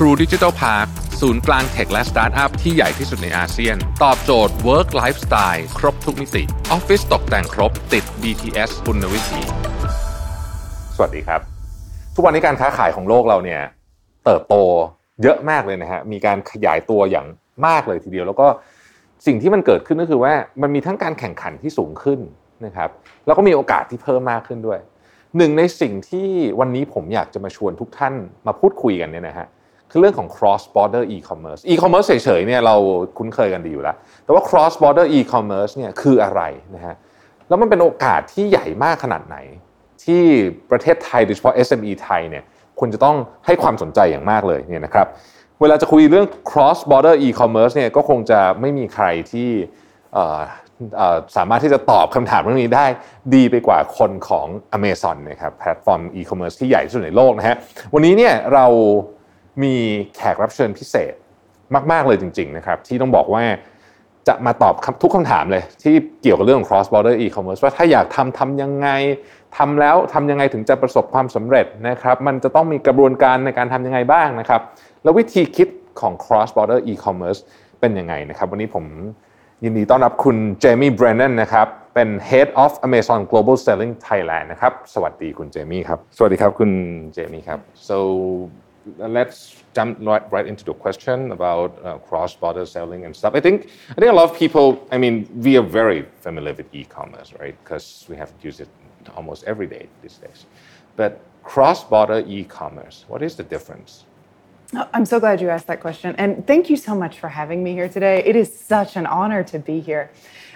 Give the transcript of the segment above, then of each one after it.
True Digital Park ศูนย์กลางเทคและสตาร์ทอัพที่ใหญ่ที่สุดในอาเซียน ตอบโจทย์ Work Lifestyle ครบทุกมิติออฟฟิศตกแต่งครบติด BTS คุณวิถีสวัสดีครับ ทุกวันนี้การค้าขายของโลกเราเนี่ย เติบโตเยอะมากเลยนะฮะมีการขยายตัวอย่างมากเลยทีเดียว แล้วก็สิ่งที่มันเกิดขึ้นก็คือว่ามันมีทั้งการแข่งขันที่สูงขึ้นนะครับ แล้วก็มีโอกาสที่เพิ่มมากขึ้นด้วยหนึ่งในสิ่งที่วันนี้ผมอยากจะมาชวนทุกท่านมาพูดคุยกันเนี่ยนะฮะ คือเรื่องของ cross border e-commerce e-commerce เฉยๆเนี่ยเราคุ้นเคยกันดีอยู่แล้ว แต่ว่า cross border e-commerce เนี่ยคืออะไรนะฮะแล้วมันเป็นโอกาสที่ใหญ่มากขนาดไหน ที่ประเทศไทยโดยเฉพาะ SME ไทยเนี่ยควรจะต้องให้ความสนใจอย่างมากเลยเนี่ยนะครับเวลาจะคุยเรื่อง cross border e-commerce เนี่ยก็คงจะไม่มีใครที่สามารถที่จะตอบคำถามเรื่องนี้ได้ดีไปกว่าคนของ Amazon นะครับแพลตฟอร์มอีคอมเมิร์ซที่ใหญ่ที่สุดในโลกนะฮะวันนี้เนี่ยเรา มีแขกรับเชิญพิเศษมาก ๆ เลยจริง ๆ นะครับ ที่ต้องบอกว่าจะมาตอบทุกคำถามเลย ที่เกี่ยวกับเรื่อง cross border e-commerce ว่าถ้าอยากทำทำยังไงทำแล้วทำยังไงถึงจะประสบความสำเร็จนะครับ มันจะต้องมีกระบวนการในการทำยังไงบ้างนะครับ แล้ววิธีคิดของ cross border e-commerce เป็นยังไงนะครับ วันนี้ผมยินดีต้อนรับคุณเจมี่เบรนนันนะครับ เป็น Head of Amazon Global Selling Thailand นะครับ สวัสดีคุณเจมี่ครับ สวัสดีครับคุณเจมี่ครับ so let's jump right, right into the question about uh, cross-border selling and stuff. I think I think a lot of people. I mean, we are very familiar with e-commerce, right? Because we have to use it almost every day these days. But cross-border e-commerce, what is the difference? I'm so glad you asked that question. And thank you so much for having me here today. It is such an honor to be here.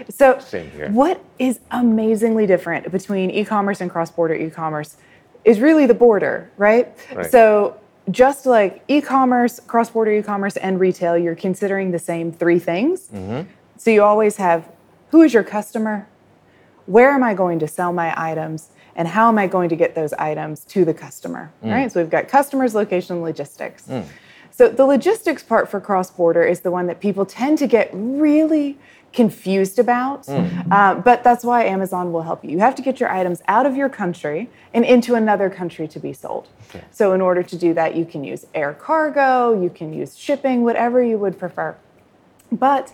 So, what is amazingly different between e commerce and cross border e commerce is really the border, right? right? So, just like e commerce, cross border e commerce, and retail, you're considering the same three things. Mm-hmm. So, you always have who is your customer? Where am I going to sell my items? and how am I going to get those items to the customer, mm. right? So we've got customers, location, logistics. Mm. So the logistics part for cross border is the one that people tend to get really confused about. Mm. Uh, but that's why Amazon will help you. You have to get your items out of your country and into another country to be sold. Okay. So in order to do that, you can use air cargo, you can use shipping, whatever you would prefer. But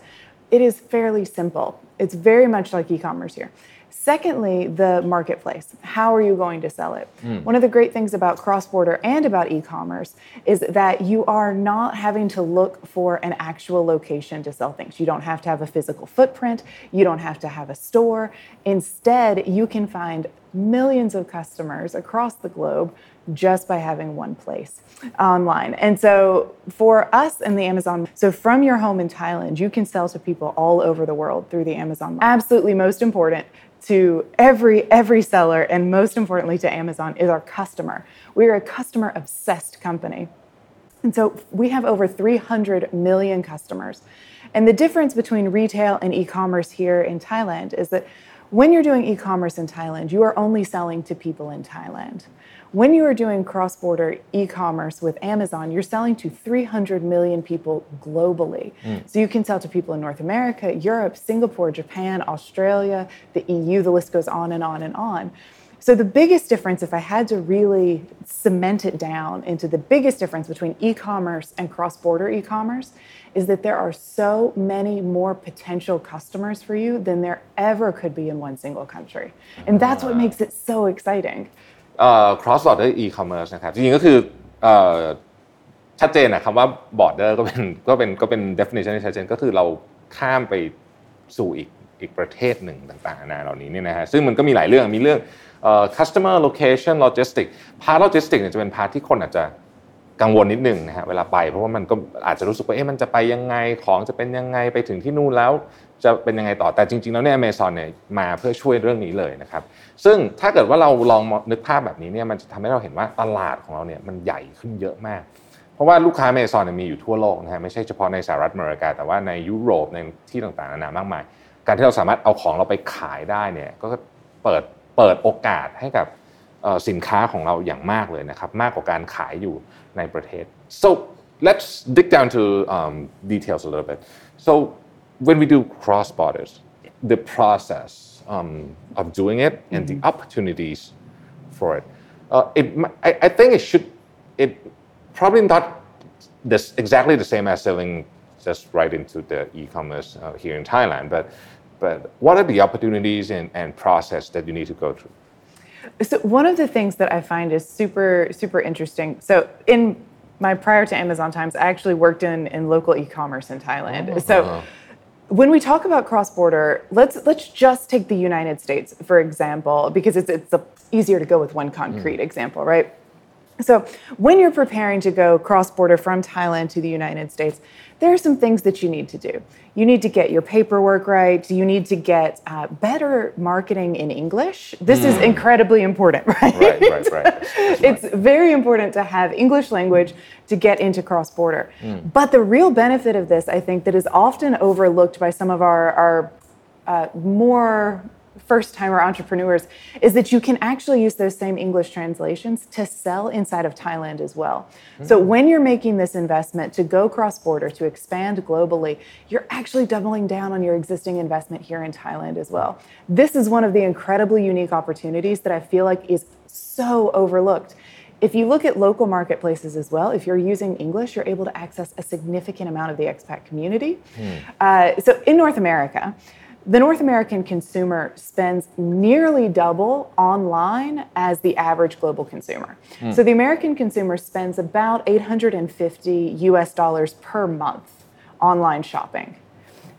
it is fairly simple. It's very much like e commerce here. Secondly, the marketplace. How are you going to sell it? Mm. One of the great things about cross border and about e commerce is that you are not having to look for an actual location to sell things. You don't have to have a physical footprint, you don't have to have a store. Instead, you can find millions of customers across the globe just by having one place online. And so for us in the Amazon, so from your home in Thailand, you can sell to people all over the world through the Amazon. Absolutely most important, to every every seller and most importantly to Amazon is our customer. We are a customer obsessed company. And so we have over 300 million customers. And the difference between retail and e-commerce here in Thailand is that when you're doing e-commerce in Thailand, you are only selling to people in Thailand. When you are doing cross border e commerce with Amazon, you're selling to 300 million people globally. Mm. So you can sell to people in North America, Europe, Singapore, Japan, Australia, the EU, the list goes on and on and on. So, the biggest difference, if I had to really cement it down into the biggest difference between e commerce and cross border e commerce, is that there are so many more potential customers for you than there ever could be in one single country. And that's what makes it so exciting. Cross border e-commerce นะครับจริงๆก็คือชัดเจนนะคำว่า border ก็เป็นก็เป็นก็เป็น definition ที่ชัดเจนก็คือเราข้ามไปสู่อีกอีกประเทศหนึ่งต่างๆนานาเหล่านี้เนี่ยนะฮะซึ่งมันก็มีหลายเรื่องมีเรื่อง customer location logistic พาร์ท logistic เนี่ยจะเป็นพาร์ทที่คนอาจจะกังวลนิดนึงนะฮะเวลาไปเพราะว่ามันก็อาจจะรู้สึกว่าเอ๊ะมันจะไปยังไงของจะเป็นยังไงไปถึงที่นู่นแล้ว จะเป็นยังไงต่อแต่จริง ๆ แล้วเนี่ย Amazon เนี่ยมาเพื่อช่วยเรื่องนี้เลยนะครับ ซึ่งถ้าเกิดว่าเราลองนึกภาพแบบนี้เนี่ยมันจะทำให้เราเห็นว่าตลาดของเราเนี่ยมันใหญ่ขึ้นเยอะมาก เพราะว่าลูกค้า Amazon เนี่ยมีอยู่ทั่วโลกนะฮะไม่ใช่เฉพาะในสหรัฐอเมริกา แต่ว่าในยุโรปในที่ต่างๆนานามากมาย การที่เราสามารถเอาของเราไปขายได้เนี่ยก็เปิดเปิดโอกาสให้กับสินค้าของเราอย่างมากเลยนะครับมากกว่าการขายอยู่ในประเทศ so let's dig down to um, details a little bit so when we do cross borders the process um, of doing it and mm-hmm. the opportunities for it uh, it I, I think it should it probably not this exactly the same as selling just right into the e-commerce uh, here in Thailand. But but what are the opportunities and, and process that you need to go through? So one of the things that I find is super super interesting. So in my prior to Amazon times, I actually worked in in local e-commerce in Thailand. Oh, so. When we talk about cross-border, let's let's just take the United States for example, because it's it's a, easier to go with one concrete mm. example, right? So, when you're preparing to go cross border from Thailand to the United States, there are some things that you need to do. You need to get your paperwork right. You need to get uh, better marketing in English. This mm. is incredibly important, right? Right, right, right. it's very important to have English language to get into cross border. Mm. But the real benefit of this, I think, that is often overlooked by some of our, our uh, more first timer entrepreneurs is that you can actually use those same English translations to sell inside of Thailand as well. Mm-hmm. So when you're making this investment to go cross border, to expand globally, you're actually doubling down on your existing investment here in Thailand as well. This is one of the incredibly unique opportunities that I feel like is so overlooked. If you look at local marketplaces as well, if you're using English, you're able to access a significant amount of the expat community. Mm. Uh, so in North America, the North American consumer spends nearly double online as the average global consumer. Mm. So the American consumer spends about 850 US dollars per month online shopping.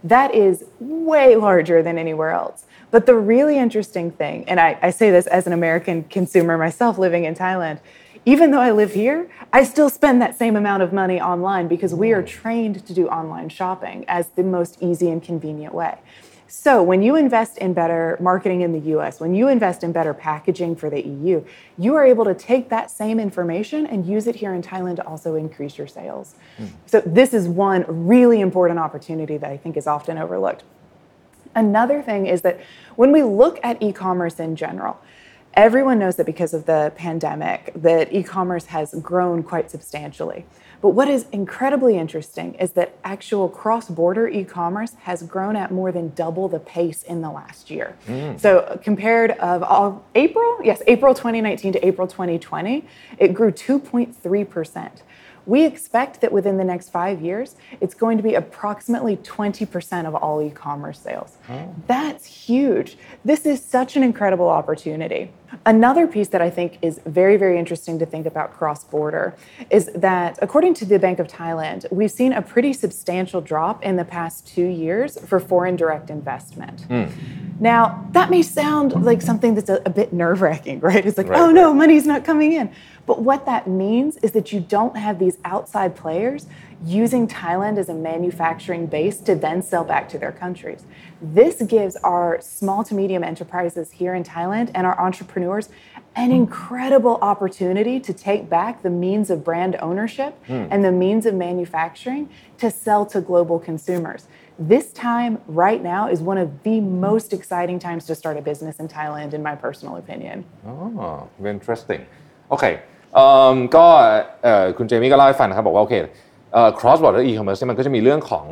That is way larger than anywhere else. But the really interesting thing, and I, I say this as an American consumer myself living in Thailand, even though I live here, I still spend that same amount of money online because we are hmm. trained to do online shopping as the most easy and convenient way. So, when you invest in better marketing in the US, when you invest in better packaging for the EU, you are able to take that same information and use it here in Thailand to also increase your sales. Mm. So, this is one really important opportunity that I think is often overlooked. Another thing is that when we look at e commerce in general, everyone knows that because of the pandemic that e-commerce has grown quite substantially but what is incredibly interesting is that actual cross-border e-commerce has grown at more than double the pace in the last year. Mm. So compared of all, April, yes, April 2019 to April 2020, it grew 2.3 percent. We expect that within the next five years, it's going to be approximately 20% of all e commerce sales. Oh. That's huge. This is such an incredible opportunity. Another piece that I think is very, very interesting to think about cross border is that, according to the Bank of Thailand, we've seen a pretty substantial drop in the past two years for foreign direct investment. Mm. Now, that may sound like something that's a, a bit nerve wracking, right? It's like, right, oh no, money's not coming in. But what that means is that you don't have these outside players using Thailand as a manufacturing base to then sell back to their countries. This gives our small to medium enterprises here in Thailand and our entrepreneurs an incredible opportunity to take back the means of brand ownership mm. and the means of manufacturing to sell to global consumers. This time, right now, is one of the most exciting times to start a business in Thailand, in my personal opinion. Oh, interesting. Okay. ก็คุณเจมี่ก็เล่าให้ฟังนะครับบอกว่าโอเค cross border e-commerce มันก็จะมีเรื่องของ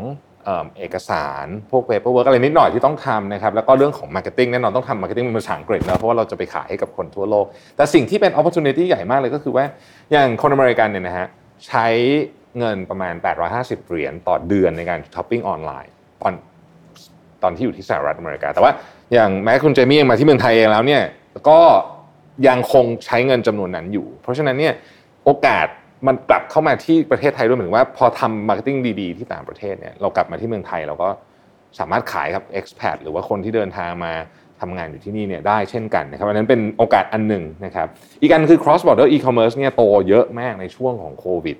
เอกสารพวก paperwork อะไรนิดหน่อยที่ต้องทำนะครับแล้วก็เรื่องของ marketing แน่นอนต้องทำ marketing เป็นภาษาอังกฤษนะเพราะว่าเราจะไปขายให้กับคนทั่วโลก แต่สิ่งที่เป็น opportunity ใหญ่มากเลยก็คือว่าอย่างคนอเมริกันเนี่ยนะฮะใช้เงินประมาณ 850 เหรียญต่อเดือนในการช้อปปิ้งออนไลน์ตอนตอนที่อยู่ที่สหรัฐอเมริกา แต่ว่าอย่างแม้คุณเจมี่ยังมาที่เมืองไทยเองแล้วเนี่ยก็ ยังคงใช้เงินจำนวนนั้นอยู่ เพราะฉะนั้นเนี่ยโอกาสมันกลับเข้ามาที่ประเทศไทยด้วยเหมือนว่าพอทำมาร์เก็ตติ้งดีๆ ที่ต่างประเทศเนี่ยเรากลับมาที่เมืองไทยเราก็สามารถขายครับ expat หรือว่าคนที่เดินทางมาทำงานอยู่ที่นี่เนี่ยได้เช่นกันนะครับอันนั้นเป็นโอกาสอันหนึ่งนะครับอีกอันคือ cross border e-commerce เนี่ยโตเยอะมากในช่วงของโควิด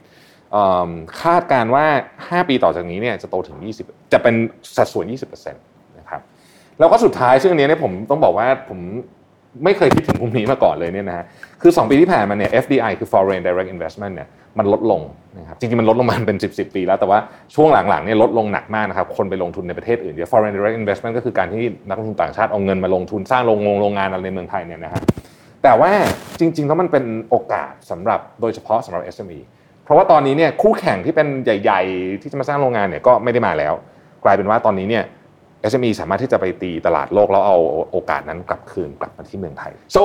คาดการว่า 5 ปีต่อจากนี้เนี่ยจะโตถึง 20 จะเป็นสัดส่วน 20%นะครับแล้วก็สุดท้ายซึ่งอันนี้เนี่ยผมต้องบอกว่าผม ไม่เคยคิดถึงมุมนี้มาก่อนเลยเนี่ยนะฮะคือ 2 ปีที่ผ่านมาเนี่ย FDI คือ Foreign Direct Investment เนี่ยมันลดลงนะครับจริงๆ มันลดลงมาเป็น 10 10ปีแล้วแต่ว่าช่วงหลังๆเนี่ยลดลงหนักมากนะครับคนไปลงทุนในประเทศอื่นเดี๋ยว Foreign Direct Investment ก็คือการที่นักลงทุนต่างชาติเอาเงินมาลงทุนสร้างโรงงโรงงานอะไรในเมืองไทยเนี่ยนะฮะแต่ว่าจริงๆแล้วมันเป็นโอกาสสำหรับโดยเฉพาะสำหรับ SME เพราะว่าตอนนี้เนี่ยคู่แข่งที่เป็นใหญ่ ๆ ที่จะมาสร้างโรงงานเนี่ยก็ไม่ได้มาแล้ว กลายเป็นว่าตอนนี้เนี่ย SME สามารถที่จะไปตีตลาดโลกแล้วเอาโอกาสนั้นกลับคืนกลับมาที่เมืองไทย so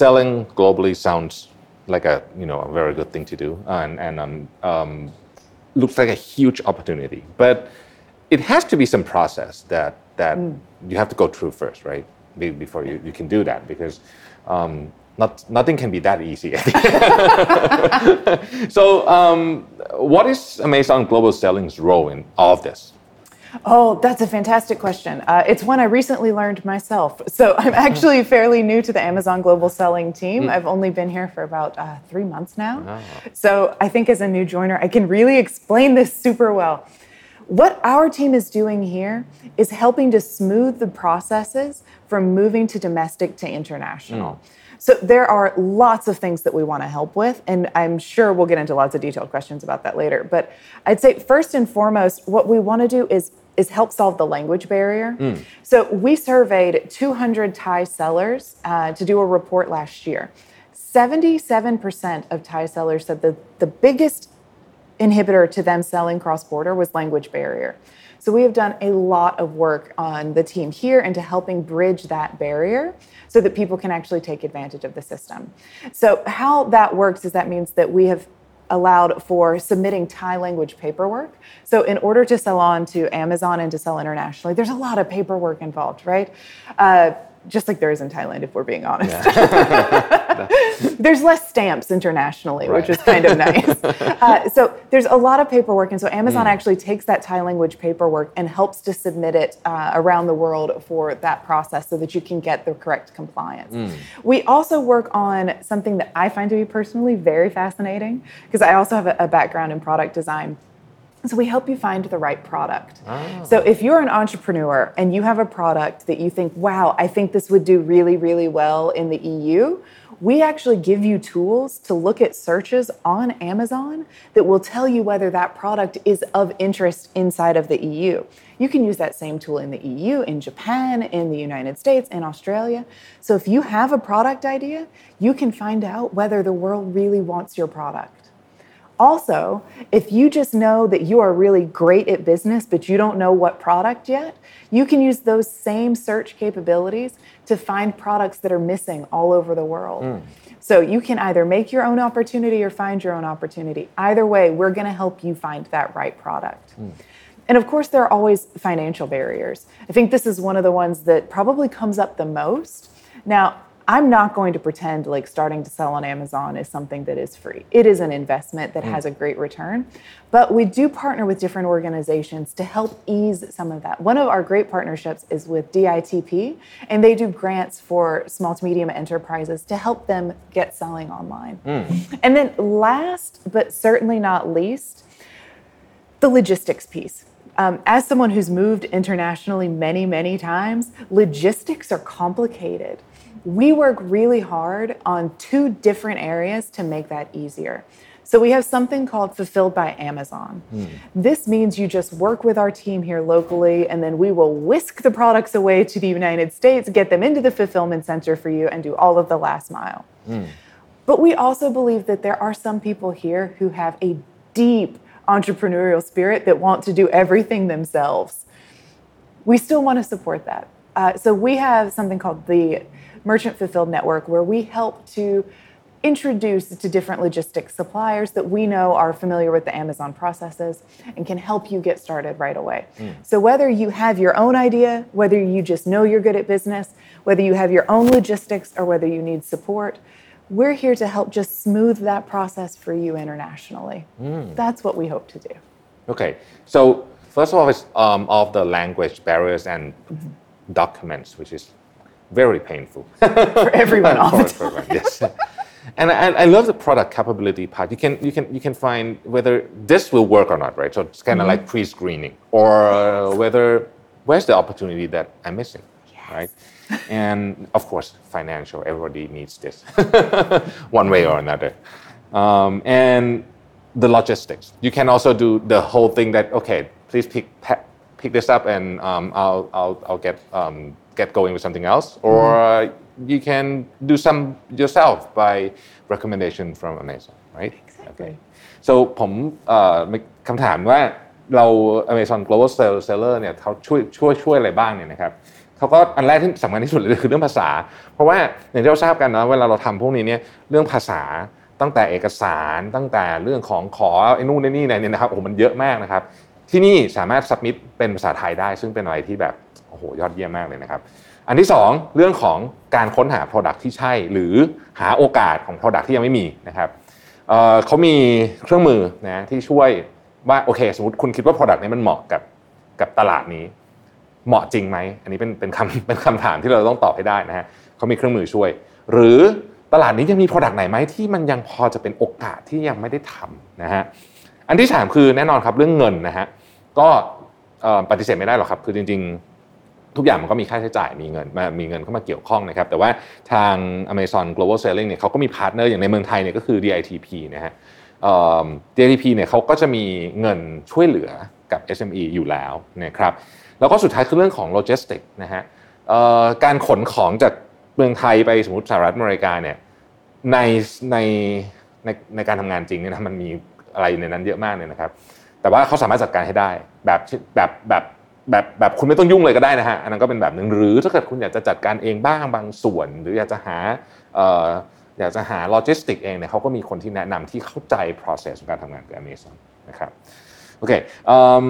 selling globally sounds like a you know a very good thing to do and and um, um, looks like a huge opportunity. But it has to be some process that that mm. you have to go through first, right? Before you, you can do that because um, not nothing can be that easy. so, um, what is Amazon Global Selling's role in all of this? Oh, that's a fantastic question. Uh, it's one I recently learned myself. So I'm actually fairly new to the Amazon Global Selling team. Mm. I've only been here for about uh, three months now. Oh. So I think as a new joiner, I can really explain this super well. What our team is doing here is helping to smooth the processes from moving to domestic to international. Mm. So there are lots of things that we want to help with, and I'm sure we'll get into lots of detailed questions about that later. But I'd say first and foremost, what we want to do is is help solve the language barrier. Mm. So we surveyed 200 Thai sellers uh, to do a report last year. 77% of Thai sellers said that the biggest inhibitor to them selling cross border was language barrier. So we have done a lot of work on the team here into helping bridge that barrier so that people can actually take advantage of the system. So how that works is that means that we have allowed for submitting Thai language paperwork. So, in order to sell on to Amazon and to sell internationally, there's a lot of paperwork involved, right? Uh, just like there is in Thailand, if we're being honest. Yeah. there's less stamps internationally, right. which is kind of nice. Uh, so there's a lot of paperwork, and so Amazon mm. actually takes that Thai language paperwork and helps to submit it uh, around the world for that process, so that you can get the correct compliance. Mm. We also work on something that I find to be personally very fascinating because I also have a, a background in product design. So we help you find the right product. Oh. So if you're an entrepreneur and you have a product that you think, wow, I think this would do really, really well in the EU, we actually give you tools to look at searches on Amazon that will tell you whether that product is of interest inside of the EU. You can use that same tool in the EU, in Japan, in the United States, in Australia. So if you have a product idea, you can find out whether the world really wants your product. Also, if you just know that you are really great at business, but you don't know what product yet, you can use those same search capabilities to find products that are missing all over the world. Mm. So you can either make your own opportunity or find your own opportunity. Either way, we're going to help you find that right product. Mm. And of course, there are always financial barriers. I think this is one of the ones that probably comes up the most. Now, I'm not going to pretend like starting to sell on Amazon is something that is free. It is an investment that mm. has a great return. But we do partner with different organizations to help ease some of that. One of our great partnerships is with DITP, and they do grants for small to medium enterprises to help them get selling online. Mm. And then, last but certainly not least, the logistics piece. Um, as someone who's moved internationally many, many times, logistics are complicated we work really hard on two different areas to make that easier. So we have something called Fulfilled by Amazon. Mm. This means you just work with our team here locally, and then we will whisk the products away to the United States, get them into the fulfillment center for you, and do all of the last mile. Mm. But we also believe that there are some people here who have a deep entrepreneurial spirit that want to do everything themselves. We still want to support that. Uh, so we have something called the Merchant Fulfilled Network, where we help to introduce to different logistics suppliers that we know are familiar with the Amazon processes and can help you get started right away. Mm. So, whether you have your own idea, whether you just know you're good at business, whether you have your own logistics, or whether you need support, we're here to help just smooth that process for you internationally. Mm. That's what we hope to do. Okay. So, first of all, it's um, of the language barriers and mm-hmm. documents, which is very painful for everyone. all for, for everyone, yes. And I, I, love the product capability part. You can you can you can find whether this will work or not, right? So it's kind of mm-hmm. like pre-screening, or whether where's the opportunity that I'm missing, yes. right? And of course, financial. Everybody needs this, one way or another. Um, and the logistics. You can also do the whole thing that okay, please pick pick this up, and um, I'll I'll I'll get um, get going with something else, or mm-hmm. you can do some yourself by recommendation from Amazon, right? Exactly. Okay. So ผมมีคำถามว่าเรา Amazon Global Seller เนี่ยเขาช่วยช่วยช่วยอะไรบ้างเนี่ยนะครับเขาก็อันแรกที่สำคัญที่สุดเลยคือเรื่องภาษา เพราะว่าอย่างที่เราทราบกันนะเวลาเราทำพวกนี้เนี่ยเรื่องภาษาตั้งแต่เอกสารตั้งแต่เรื่องของขอไอ้นู่นไอ้นี่เนี่ยนะครับโอ้โหมันเยอะมากนะครับ ที่นี่สามารถสับมิดเป็นภาษาไทยได้ ซึ่งเป็นอะไรที่แบบโอ้โหยอดเยี่ยมมากเลยนะครับ อันที่ 2 เรื่องของการค้นหา Product ที่ใช่ หรือหาโอกาสของ Product ที่ยังไม่มีนะครับเเขามีเครื่องมือนะที่ช่วยว่าโอเค สมมติคุณคิดว่า Product นี้มันเหมาะกับกับตลาดนี้ เหมาะจริงไหมอันนี้เป็นเป็นคำเป็นคำถามที่เราต้องตอบให้ได้นะฮะเขามีเครื่องมือช่วย หรือตลาดนี้ยังมี Product ไหนไหมที่มันยังพอจะเป็นโอกาสที่ยังไม่ได้ทำนะฮะอันที่สามคือแน่นอนครับเรื่องเงินนะฮะก็ปฏิเสธไม่ได้หรอกครับ คือจริง ๆ ทุกอย่างมันก็มีค่าใช้จ่ายมีเงินมามีเงินเข้ามาเกี่ยวข้องนะครับแต่ว่าทาง Amazon Global Selling เนี่ยเขาก็มีพาร์ทเนอร์อย่างในเมืองไทยเนี่ยก็คือ DITP นะฮะ DITP เนี่ยเขาก็จะมีเงินช่วยเหลือกับ SME อยู่แล้วนะครับแล้วก็สุดท้ายคือเรื่องของโลจิสติกนะฮะการขนของจากเมืองไทยไปสมมติสหรัฐอเมริกาเนี่ยในในในในการทำงานจริงเนี่ยนะมันมีอะไรในนั้นเยอะมากเลยนะครับ แต่ว่าเขาสามารถจัดการให้ได้แบบแบบแบบ แบบแบบคุณไม่ต้องยุ่งเลยก็ได้นะฮะอันนั้นก็เป็นแบบหนึ่งหรือถ้าเกิดคุณอยากจะจัดการเองบ้างบางส่วน หรืออยากจะหาอยากจะหาโลจิสติกเองเนี่ยเขาก็มีคนที่แนะนำที่เข้าใจ process ของการทำงานกับ Amazon นะครับโอเค um,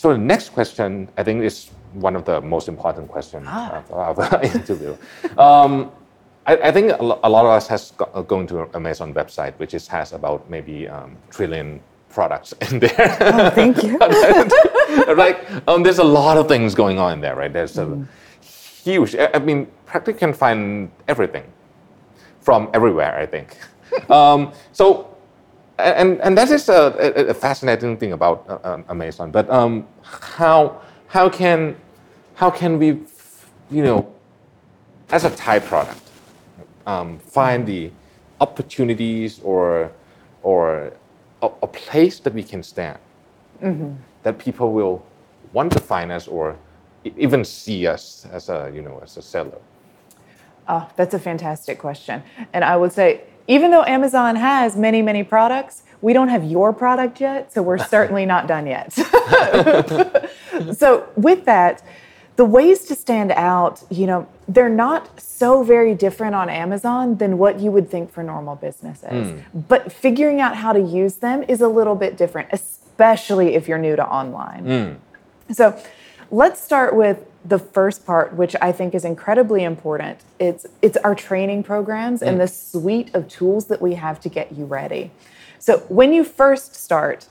so the next question I think is one of the most important questions ah. of the interview um, I, I, think a lot of us has going to Amazon website which is has about maybe um, trillion products in there. Oh, thank you. like um, there's a lot of things going on in there, right? There's a mm. huge. I mean, practically can find everything from everywhere. I think. um, so, and and that is a, a fascinating thing about uh, um, Amazon. But um, how how can how can we, you know, as a Thai product, um, find the opportunities or or a, a place that we can stand mm-hmm. that people will want to find us or even see us as a you know as a seller Oh, that's a fantastic question. And I would say, even though Amazon has many, many products, we don't have your product yet, so we're certainly not done yet. so, with that, the ways to stand out, you know, they're not so very different on Amazon than what you would think for normal businesses. Mm. But figuring out how to use them is a little bit different, especially if you're new to online. Mm. So, let's start with the first part, which I think is incredibly important, it's it's our training programs mm. and the suite of tools that we have to get you ready. So when you first start,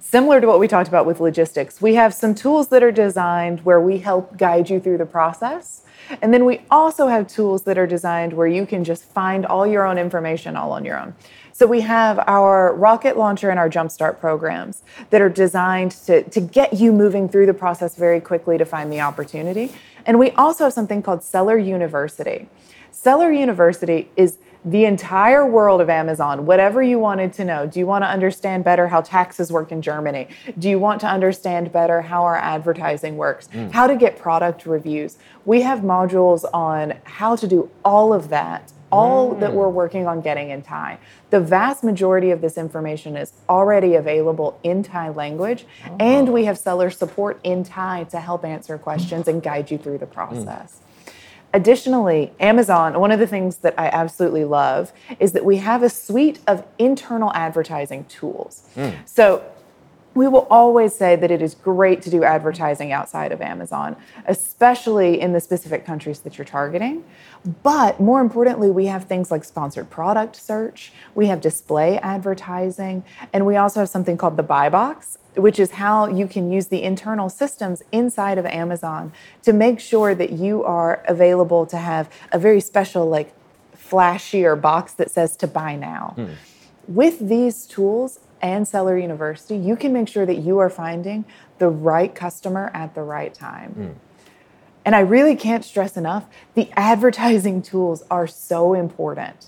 similar to what we talked about with logistics, we have some tools that are designed where we help guide you through the process. And then we also have tools that are designed where you can just find all your own information all on your own. So we have our rocket launcher and our jumpstart programs that are designed to, to get you moving through the process very quickly to find the opportunity. And we also have something called Seller University. Seller University is the entire world of Amazon, whatever you wanted to know. Do you want to understand better how taxes work in Germany? Do you want to understand better how our advertising works? Mm. How to get product reviews? We have modules on how to do all of that all that we're working on getting in Thai. The vast majority of this information is already available in Thai language, oh. and we have seller support in Thai to help answer questions and guide you through the process. Mm. Additionally, Amazon, one of the things that I absolutely love is that we have a suite of internal advertising tools. Mm. So we will always say that it is great to do advertising outside of Amazon, especially in the specific countries that you're targeting. But more importantly, we have things like sponsored product search, we have display advertising, and we also have something called the buy box, which is how you can use the internal systems inside of Amazon to make sure that you are available to have a very special, like, flashier box that says to buy now. Hmm. With these tools, and Seller University, you can make sure that you are finding the right customer at the right time. Mm. And I really can't stress enough the advertising tools are so important.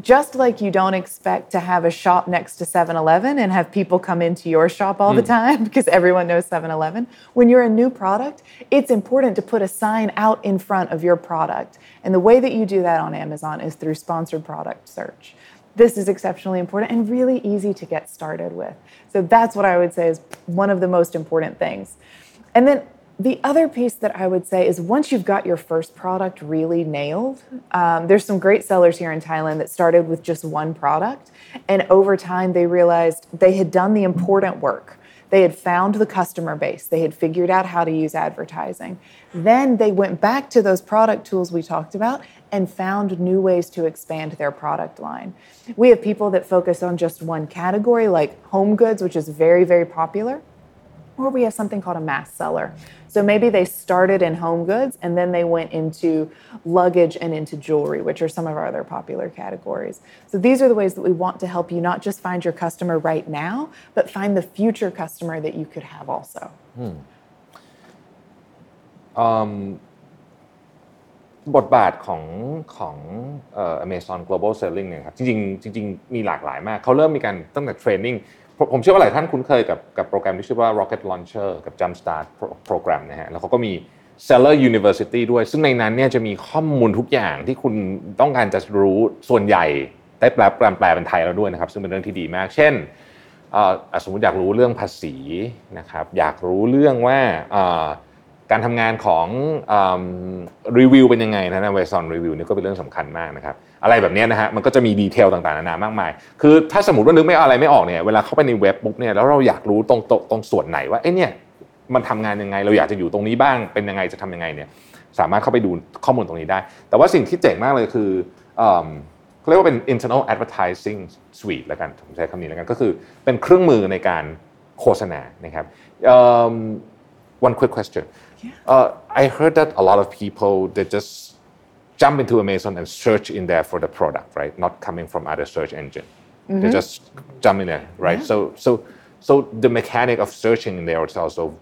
Just like you don't expect to have a shop next to 7 Eleven and have people come into your shop all mm. the hmm. time because everyone knows 7 Eleven, when you're a new product, it's important to put a sign out in front of your product. And the way that you do that on Amazon is through sponsored product search this is exceptionally important and really easy to get started with. So that's what I would say is one of the most important things. And then the other piece that I would say is once you've got your first product really nailed, um, there's some great sellers here in Thailand that started with just one product. And over time, they realized they had done the important work. They had found the customer base, they had figured out how to use advertising. Then they went back to those product tools we talked about and found new ways to expand their product line. We have people that focus on just one category, like home goods, which is very, very popular or we have something called a mass seller. So maybe they started in home goods and then they went into luggage and into jewelry, which are some of our other popular categories. So these are the ways that we want to help you not just find your customer right now, but find the future customer that you could have also. Hmm. Um, บทบาทของของเอ่อ Amazon Global Selling เนี่ยครับจริงๆจริงๆมีหลากหลายมากเขาเริ่มมีการตั้งแต่เทรนนิ่ง ผมเชื่อว่าหลายท่านคุ้นเคยกับกับโปรแกรมที่ชื่อว่า Rocket Launcher กับ Jumpstart โปรแกรมนะฮะแล้วเขาก็มี Seller University ด้วย ซึ่งในนั้นเนี่ยจะมีข้อมูลทุกอย่างที่คุณต้องการจะรู้ส่วนใหญ่ได้แปลแปลแปลเป็นไทยแล้วด้วยนะครับ ซึ่งเป็นเรื่องที่ดีมาก เช่นสมมติอยากรู้เรื่องภาษีนะครับ อยากรู้เรื่องว่าการทำงานของรีวิวเป็นยังไงนะนะเวซอนรีวิวนี่ก็เป็นเรื่องสำคัญมากนะครับ อะไรแบบนี้นะฮะมันก็จะมีดีเทลต่างๆนานามากมาย คือถ้าสมมติว่านึกไม่อะไรไม่ออกเนี่ยเวลาเข้าไปในเว็บปุ๊บเนี่ยแล้วเราอยากรู้ตรงตรงส่วนไหนว่าเอ้เนี่ยมันทำงานยังไง เราอยากจะอยู่ตรงนี้บ้างเป็นยังไงจะทำยังไงเนี่ยสามารถเข้าไปดูข้อมูลตรงนี้ได้ แต่ว่าสิ่งที่เจ๋งมากเลยคือเขาเรียกว่าเป็น internal advertising suite แล้วกันผมใช้คำนี้แล้วกัน ก็คือเป็นเครื่องมือในการโฆษณานะครับ one quick question uh, I heard that a lot of people they just jump into Amazon and search in there for the product, right? Not coming from other search engine. Mm-hmm. They just jump in there, right? Yeah. So so so the mechanic of searching in there is also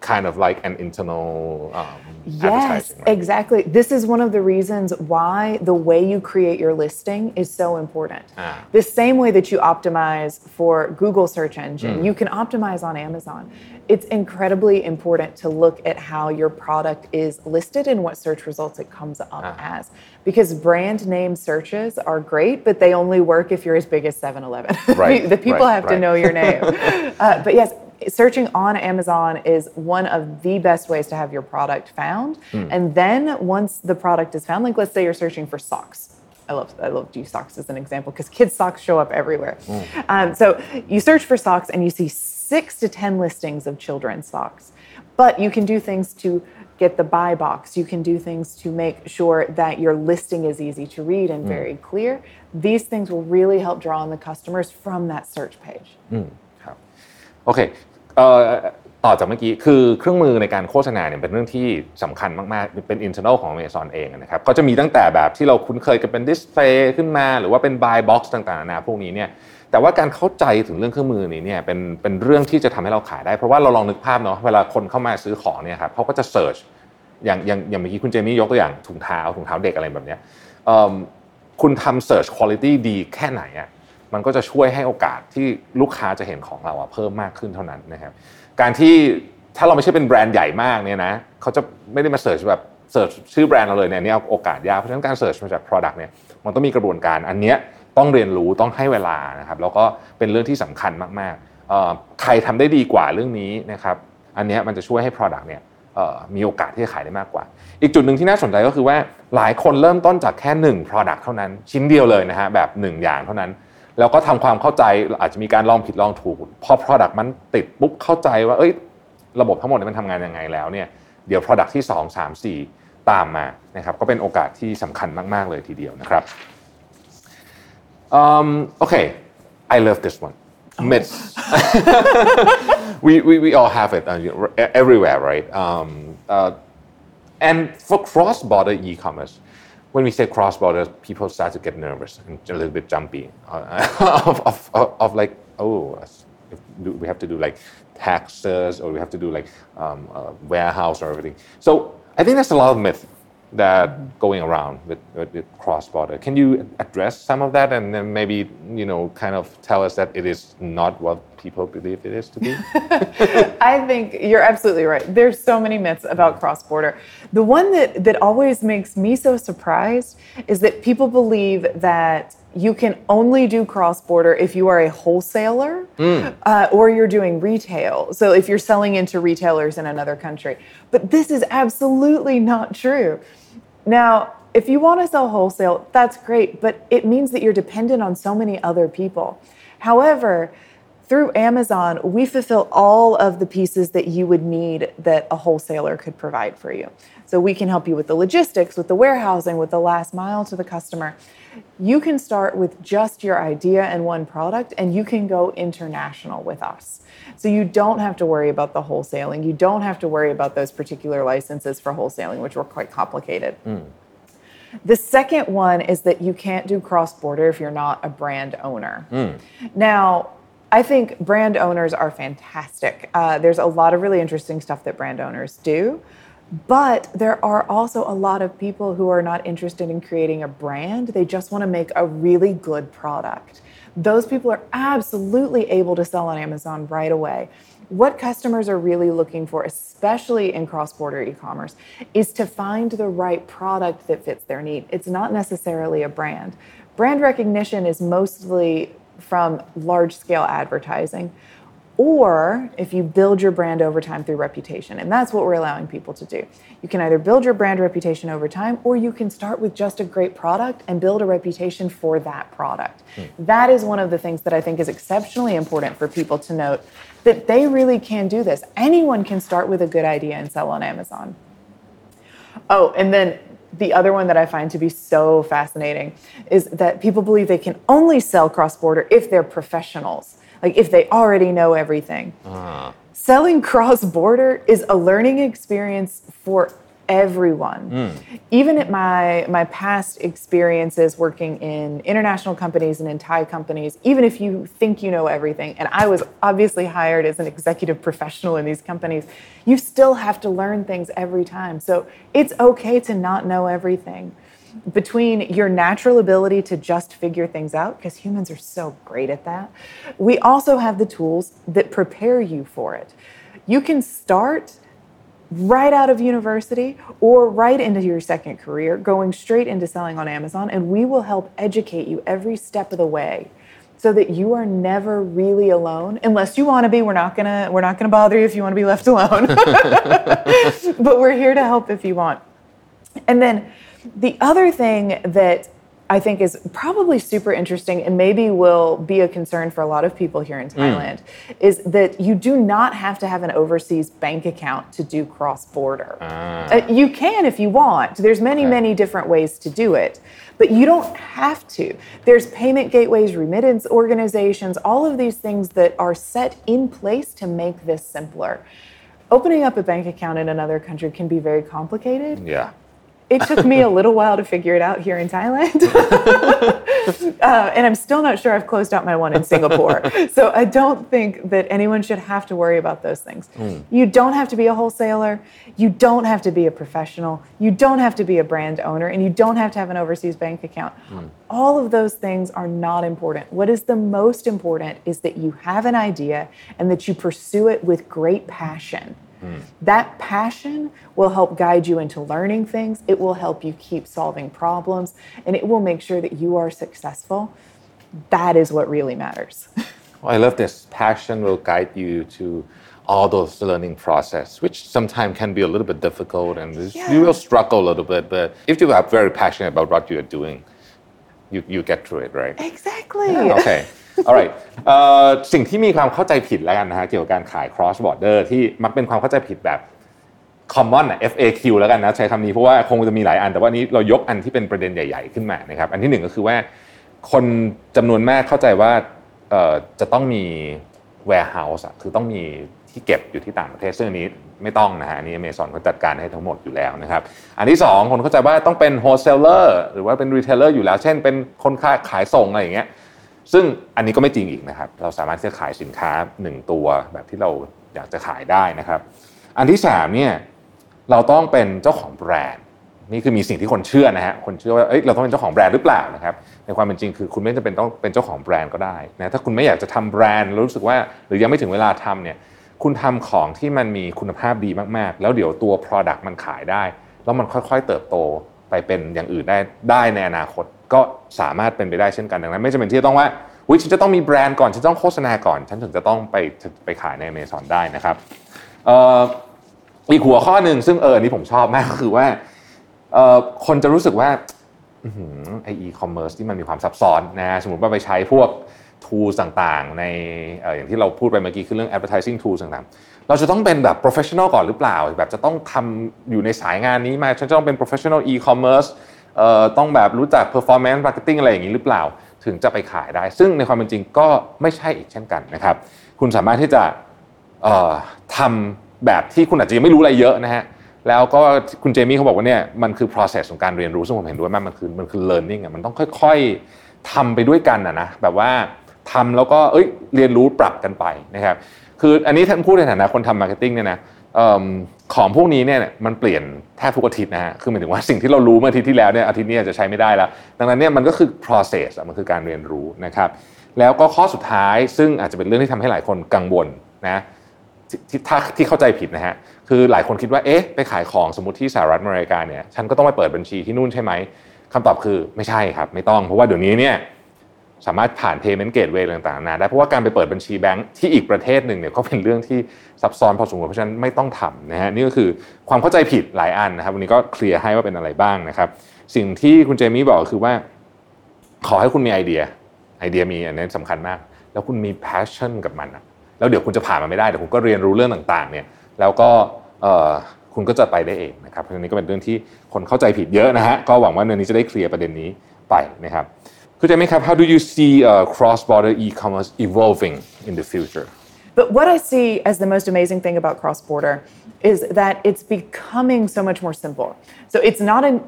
kind of like an internal um, yes right? exactly this is one of the reasons why the way you create your listing is so important ah. the same way that you optimize for google search engine mm. you can optimize on amazon it's incredibly important to look at how your product is listed and what search results it comes up ah. as because brand name searches are great but they only work if you're as big as 7-eleven right, the people right, have to know your name uh, but yes searching on Amazon is one of the best ways to have your product found. Mm. And then once the product is found, like let's say you're searching for socks. I love I love G socks as an example because kids socks show up everywhere. Mm. Um, so you search for socks and you see six to ten listings of children's socks, but you can do things to get the buy box. You can do things to make sure that your listing is easy to read and mm. very clear. These things will really help draw in the customers from that search page. Mm. โอเค ต่อจากเมื่อกี้คือเครื่องมือในการโฆษณาเนี่ยเป็นเรื่องที่สำคัญมากๆ เป็น internal ของ Amazon เองนะครับก็จะมีตั้งแต่แบบที่เราคุ้นเคยกันเป็นดิสเพลย์ขึ้นมา หรือว่าเป็น buy box ต่างๆนานาพวกนี้เนี่ยแต่ว่าการเข้าใจถึงเรื่องเครื่องมือนี้เนี่ยเป็นเป็นเรื่องที่จะทำให้เราขายได้ เพราะว่าเราลองนึกภาพเนาะเวลาคนเข้ามาซื้อของเนี่ยครับเขาก็จะ search อย่างอย่างอย่างเมื่อกี้คุณเจมี่ยกตัวอย่างถุงเท้าถุงเท้าเด็กอะไรแบบเนี้ยคุณทำ search quality ดีแค่ไหนอะ มันก็จะช่วยให้โอกาสที่ลูกค้าจะเห็นของเราเพิ่มมากขึ้นเท่านั้นนะครับการที่ถ้าเราไม่ใช่เป็นแบรนด์ใหญ่มากเนี่ยนะเขาจะไม่ได้มาเสิร์ชแบบเสิร์ชชื่อแบรนด์เราเลยเนี่ยนี่โอกาสยากเพราะฉะนั้นการเสิร์ชมาจาก Product เนี่ยมันต้องมีกระบวนการอันนี้ต้องเรียนรู้ต้องให้เวลานะครับแล้วก็เป็นเรื่องที่สำคัญมากๆใครทำได้ดีกว่าเรื่องนี้นะครับอันนี้มันจะช่วยให้ Product เนี่ยมีโอกาสที่จะขายได้มากกว่า อีกจุดหนึ่งที่น่าสนใจก็คือว่าหลายคนเริ่มต้นจากแค่ 1 Product เท่านั้น ชิ้นเดียวเลยนะฮะแบบ 1 อย่างเท่านั้น แล้วก็ทำความเข้าใจอาจจะมีการลองผิดลองถูกพอ Product มันติดปุ๊บเข้าใจว่าเอ้ยระบบทั้งหมดมันทำงานยังไงแล้วเนี่ยเดี๋ยว Product ที่ 2 3 4 ตามมานะครับก็เป็นโอกาสที่สำคัญมาก ๆ เลยทีเดียวนะครับ um, okay I love this one myths we, we we all have it everywhere right um, uh, and for cross border e-commerce when we say cross border, people start to get nervous and a little bit jumpy uh, of, of, of, of, like, oh, we have to do like taxes or we have to do like um, warehouse or everything. So I think there's a lot of myth that going around with, with, with cross border. Can you address some of that and then maybe you know kind of tell us that it is not what people believe it is to be? I think you're absolutely right. There's so many myths about cross border. The one that that always makes me so surprised is that people believe that you can only do cross border if you are a wholesaler mm. uh, or you're doing retail. So if you're selling into retailers in another country. But this is absolutely not true. Now, if you want to sell wholesale, that's great, but it means that you're dependent on so many other people. However, through Amazon, we fulfill all of the pieces that you would need that a wholesaler could provide for you. So we can help you with the logistics, with the warehousing, with the last mile to the customer. You can start with just your idea and one product, and you can go international with us. So you don't have to worry about the wholesaling. You don't have to worry about those particular licenses for wholesaling, which were quite complicated. Mm. The second one is that you can't do cross border if you're not a brand owner. Mm. Now, I think brand owners are fantastic. Uh, there's a lot of really interesting stuff that brand owners do. But there are also a lot of people who are not interested in creating a brand. They just want to make a really good product. Those people are absolutely able to sell on Amazon right away. What customers are really looking for, especially in cross border e commerce, is to find the right product that fits their need. It's not necessarily a brand. Brand recognition is mostly from large scale advertising or if you build your brand over time through reputation. And that's what we're allowing people to do. You can either build your brand reputation over time, or you can start with just a great product and build a reputation for that product. Mm. That is one of the things that I think is exceptionally important for people to note that they really can do this. Anyone can start with a good idea and sell on Amazon. Oh, and then the other one that I find to be so fascinating is that people believe they can only sell cross border if they're professionals like if they already know everything. Uh. Selling cross border is a learning experience for everyone. Mm. Even at my my past experiences working in international companies and in Thai companies, even if you think you know everything, and I was obviously hired as an executive professional in these companies, you still have to learn things every time. So it's okay to not know everything between your natural ability to just figure things out, because humans are so great at that, we also have the tools that prepare you for it. You can start right out of university or right into your second career, going straight into selling on Amazon, and we will help educate you every step of the way so that you are never really alone. Unless you want to be we're not going to we're not going to bother you if you want to be left alone. But we're here to help if you want. And then the other thing that I think is probably super interesting and maybe will be a concern for a lot of people here in hmm. Thailand mm. is that you do not have to have an overseas bank account to do cross border. Ah. Uh, you can if you want. There's many, okay. many different ways to do it, but you don't have to. There's payment gateways, remittance organizations, all of these things that are set in place to make this simpler. Opening up a bank account in another country can be very complicated. Yeah it took me a little while to figure it out here in Thailand. uh, and I'm still not sure I've closed out my one in Singapore. so I don't think that anyone should have to worry about those things. Mm. You don't have to be a wholesaler. You don't have to be a professional. You don't have to be a brand owner. And you don't have to have an overseas bank account. Mm. All of those things are not important. What is the most important is that you have an idea and that you pursue it with great passion. Mm. That passion will help guide you into learning things. It will help you keep solving problems and it will make sure that you are successful. That is what really matters. I love this. Passion will guide you to all those learning process, which sometimes can be a little bit difficult and yeah. you will struggle a little bit. But if you are very passionate about what you're doing, you, you get through it, right? Exactly. Yeah, okay. alright สิ่งที่มีความเข้าใจผิดแล้วกันนะฮะเกี่ยวกับการขาย cross border ที่มักเป็นความเข้าใจผิดแบบ common อะ FAQ แล้วกันนะใช้คำนี้เพราะว่าคงจะมีหลายอัน แต่ว่านี้เรายกอันที่เป็นประเด็นใหญ่ ๆขึ้นมานะครับอันที่หนึ่งก็คือว่าคนจำนวนมากเข้าใจว่าจะต้องมี warehouse คือต้องมีที่เก็บอยู่ที่ต่างประเทศซึ่งอันนี้ไม่ต้องนะฮะอันนี้อเมซอนเขาจัดการให้ทั้งหมดอยู่แล้วนะครับอันที่ 2 คนเข้าใจว่าต้องเป็นโฮสเซลเลอร์หรือว่าเป็นรีเทลเลอร์อยู่แล้ว เช่นเป็นคนขาขายส่งอะไรอย่างเงี้ย ซึ่งอันนี้ก็ไม่จริงอีกนะครับ เราสามารถที่จะขายสินค้า 1 ตัวแบบที่เราอยากจะขายได้นะครับ อันที่3เนี่ยเราต้องเป็นเจ้าของแบรนด์นี่คือมีสิ่งที่คนเชื่อนะฮะคนเชื่อว่าเอ้ยเราต้องเป็นเจ้าของแบรนด์หรือเปล่านะครับในความเป็นจริงคือคุณไม่จำเป็นต้องเป็นเจ้าของแบรนด์ก็ได้นะถ้าคุณไม่อยากจะทำแบรนด์รู้สึกว่า หรือยังไม่ถึงเวลาทำเนี่ยคุณทำของที่มันมีคุณภาพดีมากๆ แล้วเดี๋ยวตัว Product มันขายได้ แล้วมันค่อยๆ เติบโต ไปเป็นอย่างอื่นได้ได้ในอนาคตก็สามารถเป็นไปได้เช่นกันดังนั้น ไม่จำเป็นที่จะต้องว่าวิฉันจะต้องมีแบรนด์ก่อนฉันต้องโฆษณาก่อน ฉันถึงจะต้องไปไปขายในเมซอนได้นะครับอีกหัวข้อหนึ่งซึ่งเออนี่ผมชอบมากก็คือว่าคนจะรู้สึกว่าไออีคอมเมิร์ซที่มันมีความซับซ้อนนะสมมติว่าไปใช้พวก tools ต่างๆ ในอย่างที่เราพูดไปเมื่อกี้คือเรื่อง advertising tools ต่าง เราจะต้องเป็นแบบ professional ก่อนหรือเปล่า แบบจะต้องทำอยู่ในสายงานนี้มาฉันจะต้องเป็น professional e-commerce ต้องแบบรู้จัก performance marketing อะไรอย่างนี้หรือเปล่า ถึงจะไปขายได้ ซึ่งในความเป็นจริงก็ไม่ใช่อีกเช่นกันนะครับ คุณสามารถที่จะทำแบบที่คุณอาจจะยังไม่รู้อะไรเยอะนะฮะแล้วก็คุณเจมี่เขาบอกว่าเนี่ยมันคือ process ของการเรียนรู้ซึ่งผมเห็นด้วยมากมันคือมันคือ learning อะมันต้องค่อยๆทำไปด้วยกันอะนะแบบว่าทำแล้วก็เอ้ยเรียนรู้ปรับกันไปนะครับ คืออันนี้ท่านพูดในฐานะคนทำมาร์เก็ตติ้งเนี่ยนะของพวกนี้เนี่ยมันเปลี่ยนแทบทุกอาทิตย์นะฮะ คือหมายถึงว่าสิ่งที่เรารู้เมื่ออาทิตย์ที่แล้วเนี่ยอาทิตย์นี้จะใช้ไม่ได้แล้ว ดังนั้นเนี่ยมันก็คือ process มันคือการเรียนรู้นะครับ แล้วก็ข้อสุดท้ายซึ่งอาจจะเป็นเรื่องที่ทำให้หลายคนกังวลนะที่ถ้าที่เข้าใจผิดนะฮะ คือหลายคนคิดว่า เอ๊ะ ไปขายของสมมติที่สหรัฐอเมริกาเนี่ย ฉันก็ต้องไปเปิดบัญชีที่นู่นใช่ไหมคำตอบคือไม่ใช่ครับ ไม่ต้อง เพราะว่าเดี๋ยวนี้เนี่ย สามารถผ่าน payment gateway ต่างๆนาได้เพราะว่าการไปเปิดบัญชีแบงค์ที่อีกประเทศหนึ่งเนี่ยก็เป็นเรื่องที่ซับซ้อนพอสมควรเพราะฉะนั้นไม่ต้องทำนะฮะนี่ก็คือความเข้าใจผิดหลายอันนะครับวันนี้ก็เคลียร์ให้ว่าเป็นอะไรบ้างนะครับ สิ่งที่คุณเจมี่บอกคือว่า ขอให้คุณมีไอเดียไอเดียมีอันนี้สำคัญมาก แล้วคุณมี passion กับมันแล้วเดี๋ยวคุณจะผ่านมันไม่ได้แต่คุณก็เรียนรู้เรื่องต่างๆเนี่ยแล้วก็คุณก็จะไปได้เองนะครับเพราะฉะนี้ก็เป็นเรื่องที่คนเข้าใจผิดเยอะนะฮะก็หวังว่าเรื่องนี้จะได้เคลียร์ประเด็นนี้ไปนะครับ Could I make up? How do you see uh, cross-border e-commerce evolving in the future? But what I see as the most amazing thing about cross-border is that it's becoming so much more simple. So it's not an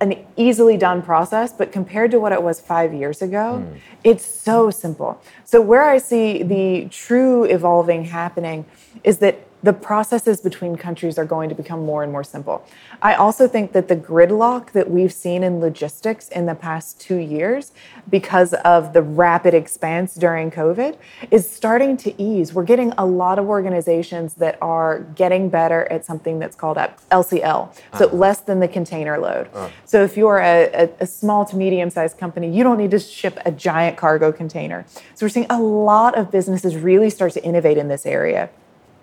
an easily done process, but compared to what it was five years ago, mm. it's so simple. So, where I see the true evolving happening is that the processes between countries are going to become more and more simple. I also think that the gridlock that we've seen in logistics in the past two years, because of the rapid expanse during COVID, is starting to ease. We're getting a lot of organizations that are getting better at something that's called LCL, so uh-huh. less than the container load. Uh-huh. So if you're a, a, a small to medium sized company, you don't need to ship a giant cargo container. So we're seeing a lot of businesses really start to innovate in this area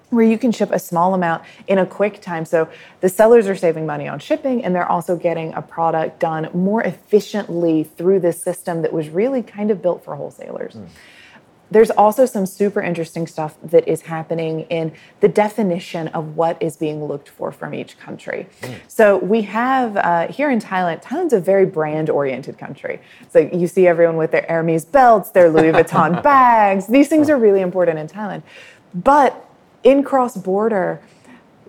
where you can ship a small amount in a quick time. So the sellers are saving money on shipping and they're also getting a product done more efficiently through this system that was really kind of built for wholesalers. Mm. There's also some super interesting stuff that is happening in the definition of what is being looked for from each country. Mm. So we have uh, here in Thailand, Thailand's a very brand oriented country. So you see everyone with their Hermes belts, their Louis Vuitton bags. These things are really important in Thailand. But in cross border,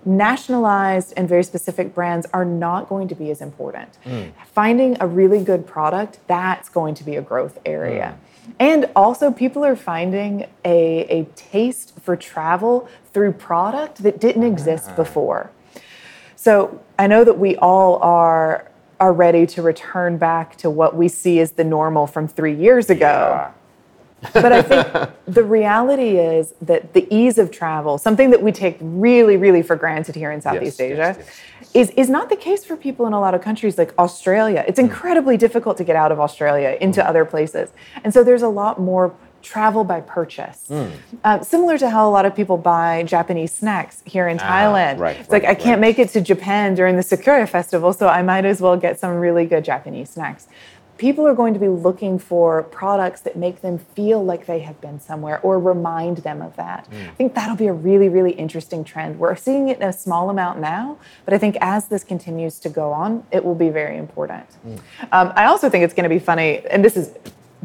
nationalized and very specific brands are not going to be as important. Mm. Finding a really good product, that's going to be a growth area. Mm. And also, people are finding a, a taste for travel through product that didn't exist ah. before. So I know that we all are are ready to return back to what we see as the normal from three years ago. Yeah but I think the reality is that the ease of travel, something that we take really, really for granted here in Southeast yes, Asia, yes, yes. Is, is not the case for people in a lot of countries like Australia. It's mm. incredibly mm. difficult to get out of Australia into mm. other places. And so there's a lot more travel by purchase. Mm. Uh, similar to how a lot of people buy Japanese snacks here in ah, Thailand. Right, it's right, like, I can't right. make it to Japan during the Sakura festival, so I might as well get some really good Japanese snacks people are going to be looking for products that make them feel like they have been somewhere or remind them of that. Mm. I think that'll be a really, really interesting trend. We're seeing it in a small amount now, but I think as this continues to go on, it will be very important. Mm. Um, I also think it's going to be funny, and this is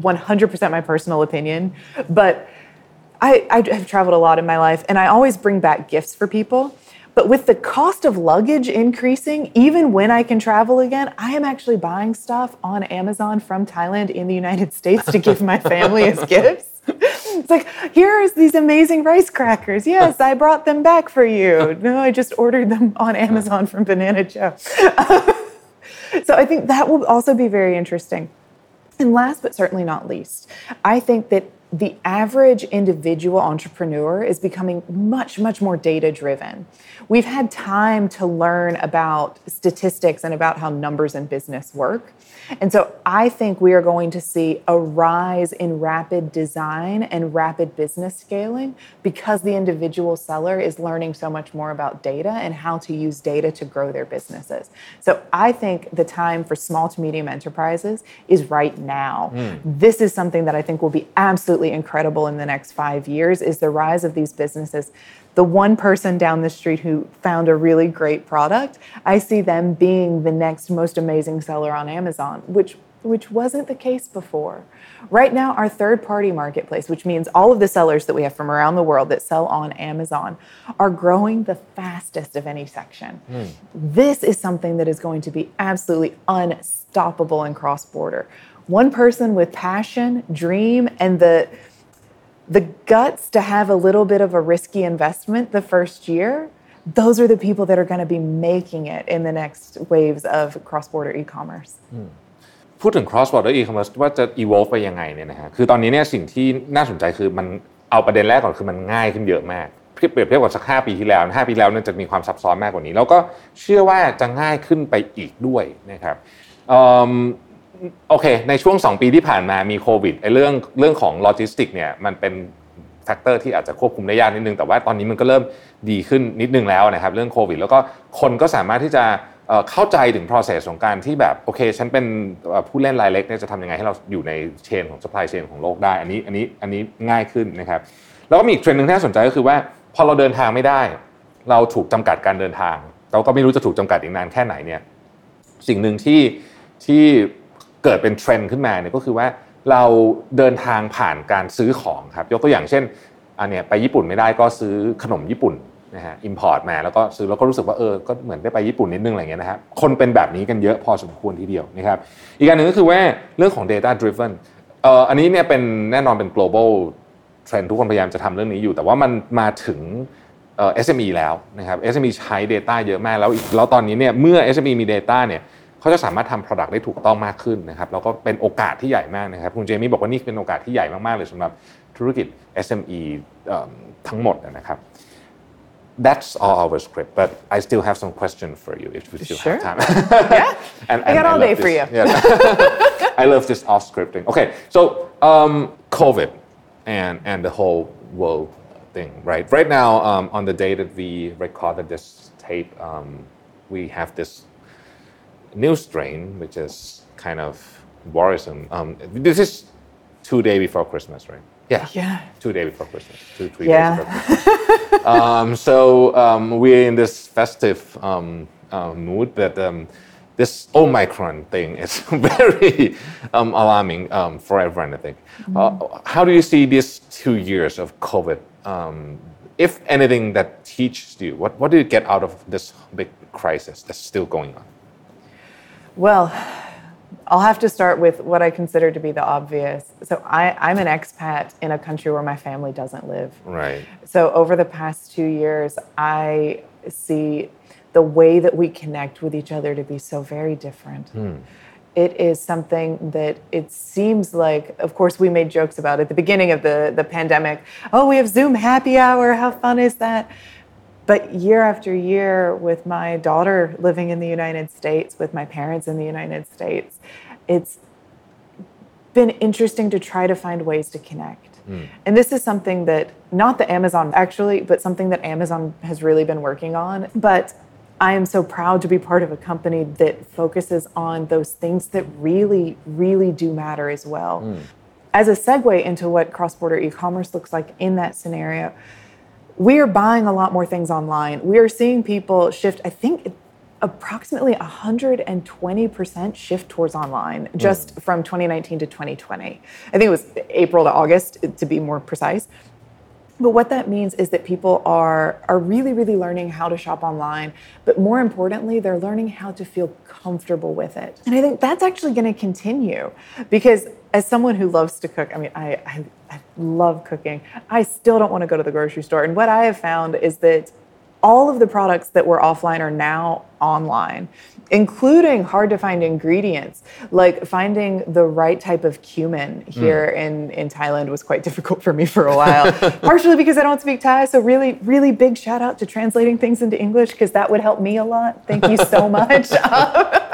100% my personal opinion, but I, I have traveled a lot in my life, and I always bring back gifts for people. But with the cost of luggage increasing, even when I can travel again, I am actually buying stuff on Amazon from Thailand in the United States to give my family as gifts. It's like, here's these amazing rice crackers. Yes, I brought them back for you. No, I just ordered them on Amazon from Banana Joe. so I think that will also be very interesting. And last but certainly not least, I think that the average individual entrepreneur is becoming much, much more data driven. We've had time to learn about statistics and about how numbers in business work. And so I think we are going to see a rise in rapid design and rapid business scaling because the individual seller is learning so much more about data and how to use data to grow their businesses. So I think the time for small to medium enterprises is right now. Mm. This is something that I think will be absolutely incredible in the next 5 years is the rise of these businesses the one person down the street who found a really great product, I see them being the next most amazing seller on Amazon, which which wasn't the case before. Right now, our third party marketplace, which means all of the sellers that we have from around the world that sell on Amazon, are growing the fastest of any section. Mm. This is something that is going to be absolutely unstoppable in cross border. One person with passion, dream, and the the guts to have a little bit of a risky investment the first year, those are the people that are going to be making it in the next waves of cross-border e-commerce. พูดถึง cross border e-commerce ว่าจะ evolve ไปยังไงเนี่ยนะฮะคือตอนนี้เนี่ยสิ่งที่น่าสนใจคือมันเอาประเด็นแรกก่อนคือมันง่ายขึ้นเยอะมากเปรียบเทียบกับสักห้าปีที่แล้วห้าปีแล้วเนี่ยจะมีความซับซ้อนมากกว่านี้ แล้วก็เชื่อว่าจะง่ายขึ้นไปอีกด้วยนะครับ โอเค ในช่วง 2 ปีที่ผ่านมามีโควิดไอ้เรื่องเรื่องของโลจิสติกเนี่ยมันเป็นแฟกเตอร์ที่อาจจะควบคุมได้ยากนิดนึง แต่ว่าตอนนี้มันก็เริ่มดีขึ้นนิดนึงแล้วนะครับเรื่องโควิด แล้วก็คนก็สามารถที่จะเข้าใจถึง process ของการที่แบบโอเค ฉันเป็นผู้เล่นรายเล็กเนี่ยจะทำยังไงให้เราอยู่ในเชนของ supply chain ของโลกได้ อันนี้อันนี้อันนี้ง่ายขึ้นนะครับแล้วก็มีอีกเทรนด์หนึ่งที่น่าสนใจก็คือว่าพอเราเดินทางไม่ได้ เราถูกจำกัดการเดินทาง เราก็ไม่รู้จะถูกจำกัดอีกนานแค่ไหนเนี่ยสิ่งหนึ่งที่ที่ เกิดเป็นเทรนด์ขึ้นมาเนี่ยก็คือว่าเราเดินทางผ่านการซื้อของครับยกตัวอย่างเช่นอันเนี้ยไปญี่ปุ่นไม่ได้ก็ซื้อขนมญี่ปุ่นนะฮะอิมพอร์ตมาแล้วก็ซื้อแล้วก็รู้สึกว่าเออก็เหมือนได้ไปญี่ปุ่นนิดนึงอะไรเงี้ยนะครับคนเป็นแบบนี้กันเยอะพอสมควรทีเดียวนะครับอีกอันหนึ่งก็คือว่าเรื่องของ data driven เอ่ออันนี้เนี่ยเป็นแน่นอนเป็น global trend ทุกคนพยายามจะทำเรื่องนี้อยู่ แต่ว่ามันมาถึงเอ่อ SME แล้วนะครับ SME ใช้ Data เยอะมากแล้วแล้วตอนนี้เนี่ยเมื่อ SME มี Data เนี่ย เขาจะสามารถทำ Product ได้ถูกต้องมากขึ้นนะครับแล้วก็เป็นโอกาสที่ใหญ่มากนะครับคุณเจมี่บอกว่านี่เป็นโอกาสที่ใหญ่มากๆเลยสำหรับธุรกิจ SME ทั้งหมดนะครับ That's all our script, but I still have some questions for you if we still sure. have time. yeah, and, and I got all I day this, for you. Yeah. I love this off scripting. Okay, so um, COVID and and the whole world thing, right? Right now, um, on the day that we recorded this tape, um, we have this new strain, which is kind of worrisome. Um, this is two days before Christmas, right? Yeah. Yeah. Two days before Christmas. Two, three yeah. days before Christmas. um, so um, we're in this festive um, uh, mood, but um, this Omicron thing is very um, alarming um, for everyone, I think. Mm-hmm. Uh, how do you see these two years of COVID? if anything that teaches you, what, what do you get out of this big crisis that's still going on? Well, I'll have to start with what I consider to be the obvious. So I, am an expat in a country where my family doesn't live. Right. So over the past two years, I see the way that we connect with each other to be so very different. Hmm. It is something that it seems like, of course, we made jokes about at the beginning of the, the pandemic. Oh, we have Zoom happy hour. How fun is that? But year after year, with my daughter living in the United States, with my parents in the United States, it's been interesting to try to find ways to connect. Mm. And this is something that, not the Amazon actually, but something that Amazon has really been working on. But I am so proud to be part of a company that focuses on those things that really, really do matter as well. Mm. As a segue into what cross border e commerce looks like in that scenario, we are buying a lot more things online. We are seeing people shift, I think approximately 120% shift towards online just mm. from 2019 to 2020. I think it was April to August to be more precise. But what that means is that people are, are really, really learning how to shop online. But more importantly, they're learning how to feel comfortable with it. And I think that's actually going to continue because as someone who loves to cook, I mean, I, I, I love cooking. I still don't want to go to the grocery store. And what I have found is that all of the products that were offline are now online including hard to find ingredients. Like finding the right type of cumin here mm. in, in thailand was quite difficult for me for a while partially because i don't speak thai. So really really big shout out to translating things into english because that would help me a lot. Thank you so much.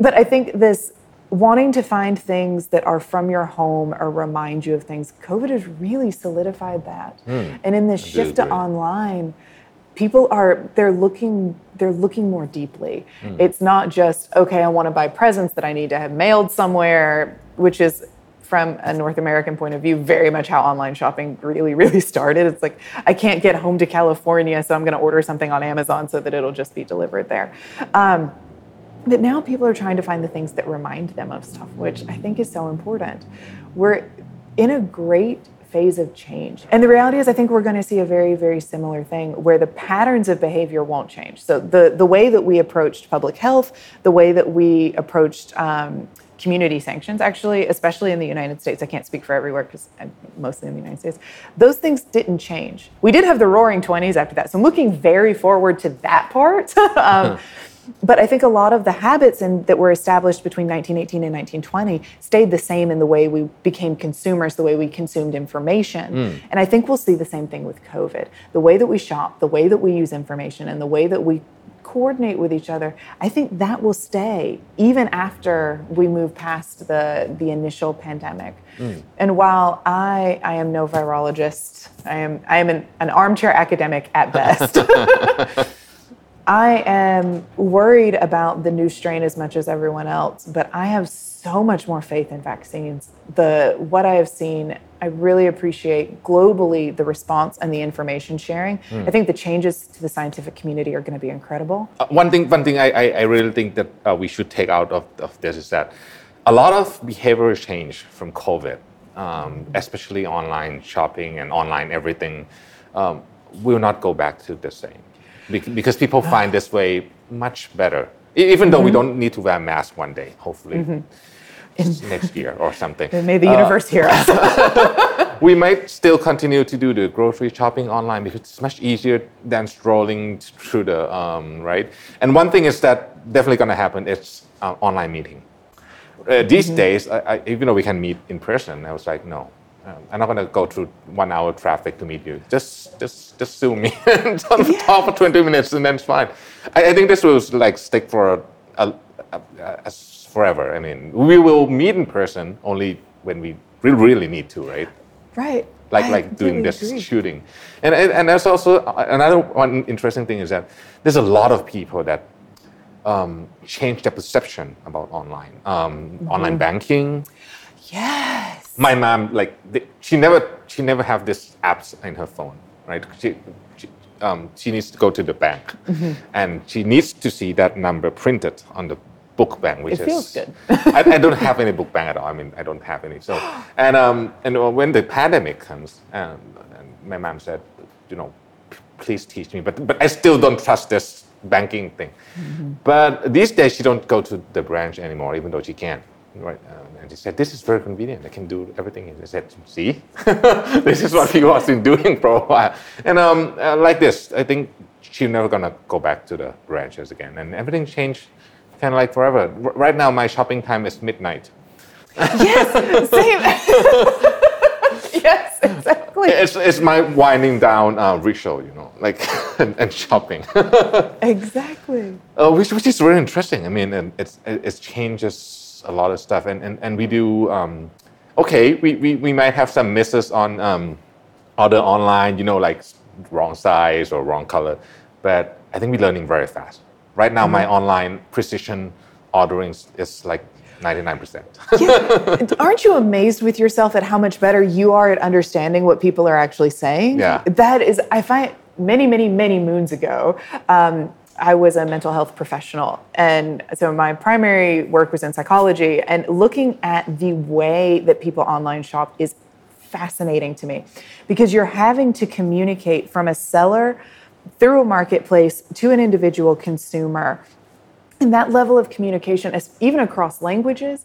But i think this wanting to find things that are from your home or remind you of things covid has really solidified that. Mm. and in this shift to online people are they're looking they're looking more deeply. Mm. it's not just okay i want to buy presents that i need to have mailed somewhere which is from a north american point of view very much how online shopping really really started. It's like i can't get home to california so i'm going to order something on amazon so that it'll just be delivered there. Um, but now people are trying to find the things that remind them of stuff which i think is so important. We're in a great phase of change. And the reality is, I think we're going to see a very, very similar thing where the patterns of behavior won't change. So the, the way that we approached public health, the way that we approached um, community sanctions, actually, especially in the United States, I can't speak for everywhere because I'm mostly in the United States, those things didn't change. We did have the roaring 20s after that. So I'm looking very forward to that part. um, but I think a lot of the habits in, that were established between 1918 and 1920 stayed the same in the way we became consumers, the way we consumed information. Mm. And I think we'll see the same thing with COVID. The way that we shop, the way that we use information, and the way that we coordinate with each other, I think that will stay even after we move past the, the initial pandemic. Mm. And while I, I am no virologist, I am, I am an, an armchair academic at best. I am worried about the new strain as much as everyone else, but I have so much more faith in vaccines. The what I have seen, I really appreciate globally the response and the information sharing. Mm. I think the changes to the scientific community are going to be incredible. Uh, one thing, one thing I, I, I really think that uh, we should take out of, of this is that a lot of behavioral change from COVID, um, especially online shopping and online everything, um, will not go back to the same because people find this way much better. Even though mm-hmm. we don't need to wear a mask one day, hopefully mm-hmm. next year or something. May the universe uh, hear us. we might still continue to do the grocery shopping online because it's much easier than strolling through the um, right. And one thing is that definitely going to happen is uh, online meeting. Uh, these mm-hmm. days, I, I, even though we can meet in person, I was like, no, um, I'm not going to go through one hour traffic to meet you. Just, just, just zoom me and yeah. talk for 20 minutes, and then it's fine. I, I think this will like stick for a, a, a, forever. I mean, we will meet in person only when we really, really need to, right? Right. Like, I like doing this agree. shooting, and, and and there's also another one interesting thing is that there's a lot of people that um, change their perception about online, um, mm-hmm. online banking. Yes my mom like she never she never have this apps in her phone right? She she, um, she needs to go to the bank. Mm-hmm. and she needs to see that number printed on the book bank which it is feels good. I, I, don't have any book bank at all. I mean i don't have any. So and um and when the pandemic comes um, and my mom said you know please teach me but but i still don't trust this banking thing. Mm-hmm. but these days she don't go to the branch anymore even though she can right and he said, This is very convenient. I can do everything. And I said, See, this is what people have been doing for a while. And um, uh, like this, I think she's never going to go back to the branches again. And everything changed kind of like forever. R- right now, my shopping time is midnight. yes, same. yes, exactly. It's, it's my winding down uh, ritual, you know, like and, and shopping. exactly. Uh, which which is very interesting. I mean, it's it changes a lot of stuff, and and, and we do. Um, okay, we, we, we might have some misses on um, other online, you know, like wrong size or wrong color, but I think we're learning very fast. Right now, mm-hmm. my online precision ordering is like 99%. yeah. Aren't you amazed with yourself at how much better you are at understanding what people are actually saying? Yeah. That is, I find many, many, many moons ago, um, I was a mental health professional. And so my primary work was in psychology. And looking at the way that people online shop is fascinating to me because you're having to communicate from a seller through a marketplace to an individual consumer. And that level of communication, even across languages,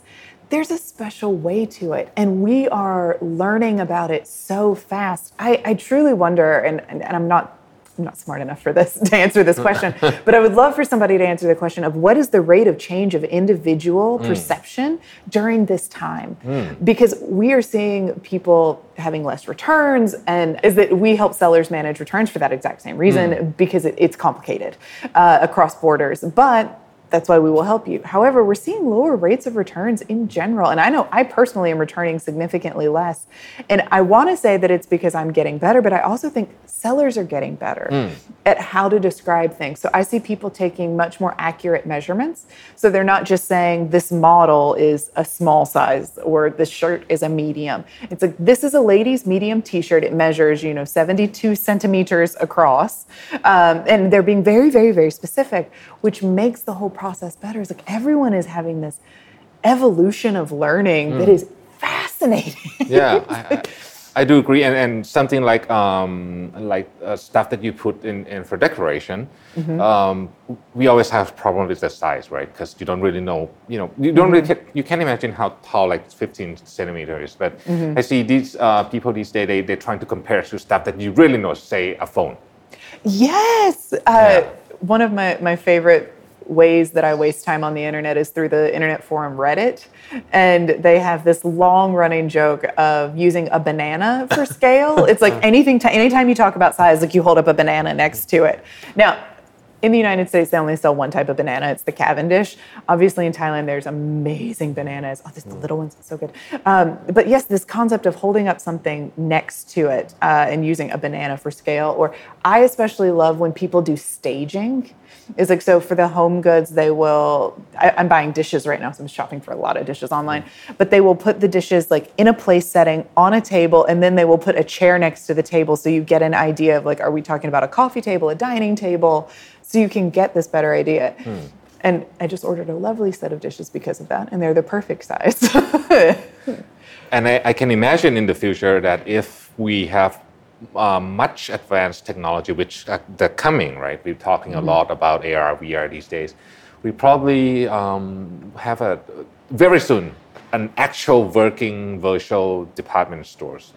there's a special way to it. And we are learning about it so fast. I, I truly wonder, and, and, and I'm not I'm not smart enough for this to answer this question, but I would love for somebody to answer the question of what is the rate of change of individual mm. perception during this time? Mm. Because we are seeing people having less returns, and is that we help sellers manage returns for that exact same reason mm. because it, it's complicated uh, across borders. But that's why we will help you. However, we're seeing lower rates of returns in general. And I know I personally am returning significantly less. And I want to say that it's because I'm getting better, but I also think sellers are getting better mm. at how to describe things. So I see people taking much more accurate measurements. So they're not just saying this model is a small size or this shirt is a medium. It's like this is a lady's medium t-shirt. It measures, you know, 72 centimeters across. Um, and they're being very, very, very specific, which makes the whole process better. It's like everyone is having this evolution of learning mm. that is fascinating. Yeah. I, I, I do agree, and, and something like um, like uh, stuff that you put in, in for decoration, mm-hmm. um, we always have problem with the size, right? Because you don't really know, you know, you don't mm-hmm. really you can't imagine how tall like 15 centimeters. But mm-hmm. I see these uh, people these days they they're trying to compare to stuff that you really know, say a phone. Yes, uh, yeah. one of my my favorite ways that I waste time on the internet is through the internet forum Reddit. And they have this long running joke of using a banana for scale. it's like anything, t- anytime you talk about size, like you hold up a banana next to it. Now, in the United States, they only sell one type of banana. It's the Cavendish. Obviously, in Thailand, there's amazing bananas. Oh, this, the little ones, so good. Um, but yes, this concept of holding up something next to it uh, and using a banana for scale. Or I especially love when people do staging. Is like so for the home goods, they will. I, I'm buying dishes right now, so I'm shopping for a lot of dishes online. But they will put the dishes like in a place setting on a table, and then they will put a chair next to the table, so you get an idea of like, are we talking about a coffee table, a dining table? So you can get this better idea. Hmm. And I just ordered a lovely set of dishes because of that, and they're the perfect size. and I, I, can imagine in the future that if we have uh, much advanced technology, which uh, they're coming, right? We're talking mm-hmm. a lot about AR, VR these days. We probably um, have a very soon an actual working virtual department stores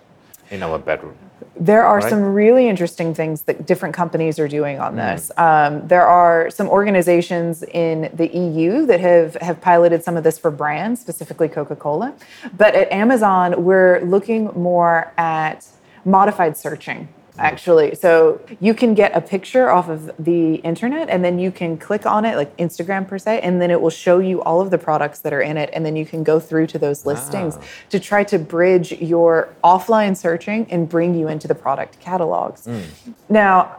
in our bedroom. There are right. some really interesting things that different companies are doing on mm. this. Um, there are some organizations in the EU that have, have piloted some of this for brands, specifically Coca Cola. But at Amazon, we're looking more at modified searching actually. So you can get a picture off of the internet and then you can click on it, like Instagram per se, and then it will show you all of the products that are in it. And then you can go through to those listings wow. to try to bridge your offline searching and bring you into the product catalogs. Mm. Now,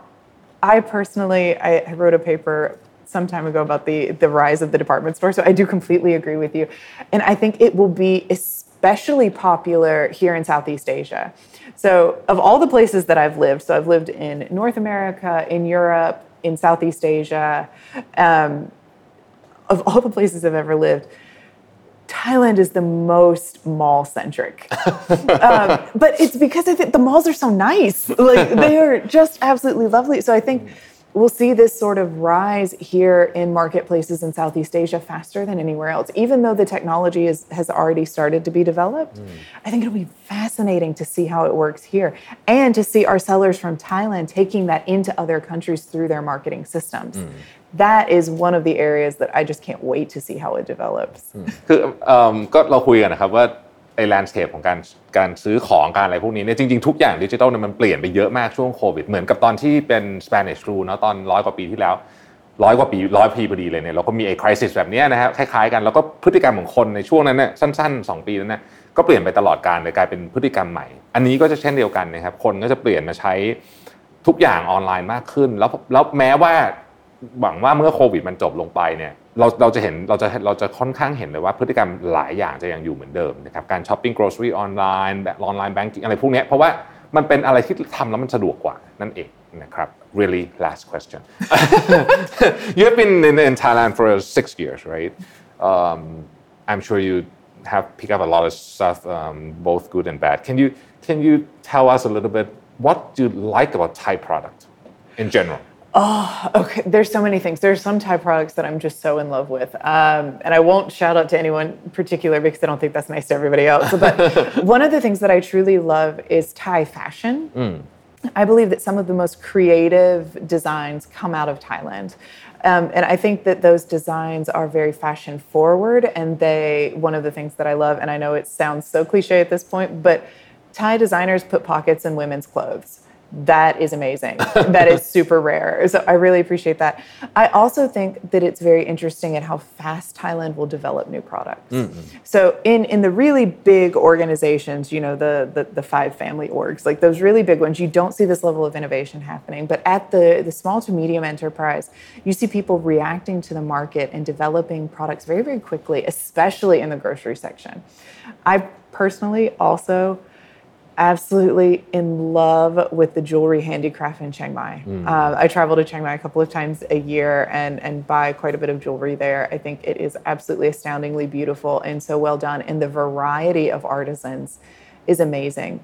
I personally, I, I wrote a paper some time ago about the the rise of the department store. So I do completely agree with you, and I think it will be especially popular here in Southeast Asia. So, of all the places that I've lived, so I've lived in North America, in Europe, in Southeast Asia, um, of all the places I've ever lived, Thailand is the most mall centric. um, but it's because I think the malls are so nice. Like they are just absolutely lovely. So I think we'll see this sort of rise here in marketplaces in Southeast Asia faster than anywhere else. Even though the technology is, has already started to be developed, mm. I think it'll be fascinating to see how it works here and to see our sellers from Thailand taking that into other countries through their marketing systems. Mm. That is one of the areas that I just can't wait to see how it develops. คือก็เราคุยกันนะครับว่า ไอ้แลนด์สเคปของการการซื้อของการอะไรพวกนี้เนี่ยจริงๆ ทุกอย่างดิจิทัลเนี่ยมันเปลี่ยนไปเยอะมากช่วงโควิด เหมือนกับตอนที่เป็น Spanish flu เนาะตอนร้อยกว่าปีที่แล้วร้อยกว่าปีร้อยปีพอดีเลยเนี่ยเราก็มีไอ้คริสิสแบบนี้นะฮะคล้ายๆกันแล้วก็พฤติกรรมของคนในช่วงนั้นเนี่ยสั้นๆ 2 ปีนั้นเนี่ยก็เปลี่ยนไปตลอดการเลยกลายเป็นพฤติกรรมใหม่ อันนี้ก็จะเช่นเดียวกันนะครับคนก็จะเปลี่ยนมาใช้ทุกอย่างออนไลน์มากขึ้น แล้วแล้วแม้ว่า หวังว่าเมื่อโควิดมันจบลงไปเนี่ยเราเราจะเห็นเราจะเราจะค่อนข้างเห็นเลยว่าพฤติกรรมหลายอย่างจะยังอยู่เหมือนเดิมนะครับการช้อปปิ้ง grocery ออนไลน์แบบออนไลน์แบงกิ้งอะไรพวกนี้เพราะว่ามันเป็นอะไรที่ทำแล้วมันสะดวกกว่านั่นเองนะครับ really last question you have been in, in Thailand for six years right um, I'm sure you have picked up a lot of stuff um, both good and bad can you can you tell us a little bit what do you like about Thai product in general Oh, okay. There's so many things. There's some Thai products that I'm just so in love with. Um, and I won't shout out to anyone particular because I don't think that's nice to everybody else. But one of the things that I truly love is Thai fashion. Mm. I believe that some of the most creative designs come out of Thailand. Um, and I think that those designs are very fashion forward. And they, one of the things that I love, and I know it sounds so cliche at this point, but Thai designers put pockets in women's clothes that is amazing. that is super rare. So I really appreciate that. I also think that it's very interesting at how fast Thailand will develop new products. Mm-hmm. So in in the really big organizations, you know, the, the the five family orgs, like those really big ones, you don't see this level of innovation happening. But at the the small to medium enterprise, you see people reacting to the market and developing products very very quickly, especially in the grocery section. I personally also absolutely in love with the jewelry handicraft in Chiang Mai. Mm. Uh, I travel to Chiang Mai a couple of times a year and, and buy quite a bit of jewelry there. I think it is absolutely astoundingly beautiful and so well done. And the variety of artisans is amazing.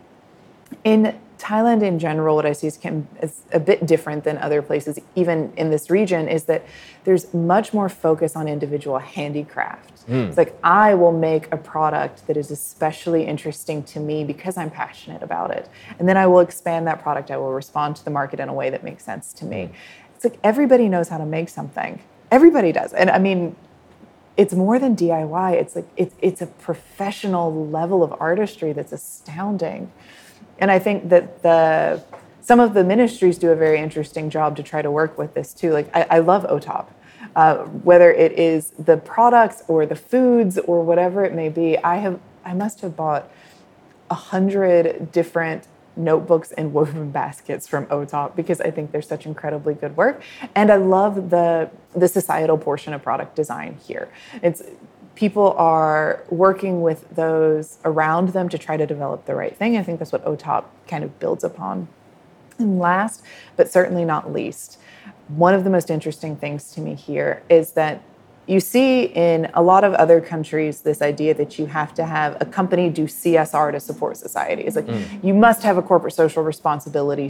In Thailand in general, what I see is, can, is a bit different than other places, even in this region, is that there's much more focus on individual handicraft. Mm. It's like I will make a product that is especially interesting to me because I'm passionate about it. And then I will expand that product. I will respond to the market in a way that makes sense to me. It's like everybody knows how to make something. Everybody does. And I mean, it's more than DIY. It's like it's it's a professional level of artistry that's astounding. And I think that the some of the ministries do a very interesting job to try to work with this too. Like I, I love OTOP. Uh, whether it is the products or the foods or whatever it may be, I have I must have bought a hundred different notebooks and woven baskets from OTOP because I think they're such incredibly good work. And I love the the societal portion of product design here. It's people are working with those around them to try to develop the right thing. I think that's what OTOP kind of builds upon. And last, but certainly not least, one of the most interesting things to me here is that you see in a lot of other countries this idea that you have to have a company do CSR to support society. It's like mm. you must have a corporate social responsibility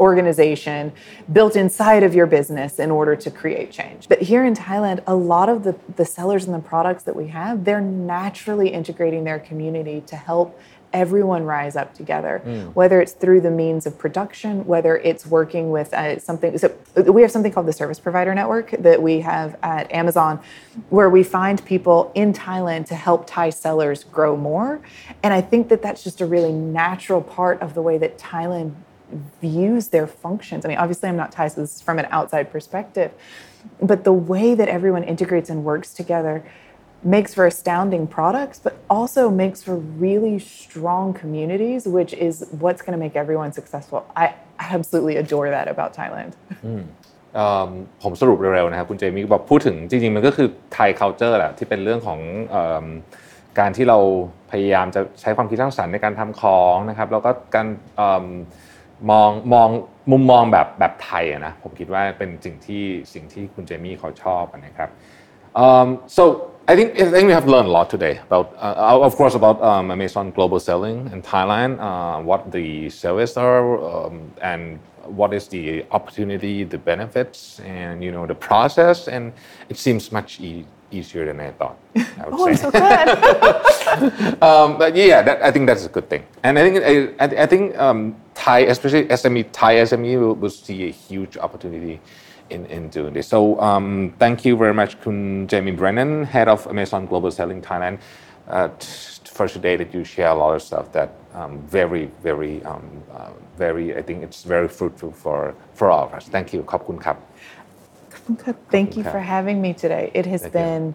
organization built inside of your business in order to create change. But here in Thailand, a lot of the, the sellers and the products that we have, they're naturally integrating their community to help everyone rise up together, mm. whether it's through the means of production, whether it's working with uh, something. So we have something called the Service Provider Network that we have at Amazon, where we find people in Thailand to help Thai sellers grow more. And I think that that's just a really natural part of the way that Thailand views their functions. I mean, obviously, I'm not Thai, so this is from an outside perspective, but the way that everyone integrates and works together makes for astounding products, but also makes for really strong communities, which is what's going to make everyone successful. I absolutely adore that about Thailand. ผมสรุปเร็วๆนะครับคุณเจมี่บอกพูดถึงจริงๆมันก็คือไทย culture แหละที่เป็นเรื่องของการที่เราพยายามจะใช้ความคิดสร้างสรรค์ในการทำของนะครับแล้วก็การ มองมองมุมมองแบบแบบไทยนะผมคิดว่าเป็นสิ่งที่สิ่งที่คุณเจมี่เขาชอบนะครับ um, so I think I think we have learned a lot today about uh, of course about um, Amazon global selling in Thailand uh, what the service are um, and what is the opportunity the benefits and you know the process and it seems much e- easier than I thought. I would oh, say. I'm so glad. um, but yeah, that, I think that's a good thing. And I think I, I think um, Thai, especially SME, Thai SME will, will, see a huge opportunity in, in doing this. So um, thank you very much, Kun Jamie Brennan, head of Amazon Global Selling Thailand, uh, t- for today that you share a lot of stuff that um, very, very, um, uh, very. I think it's very fruitful for for all of us. Thank you. ขอบคุณครับ Good. Thank okay. you for having me today. It has Thank been you.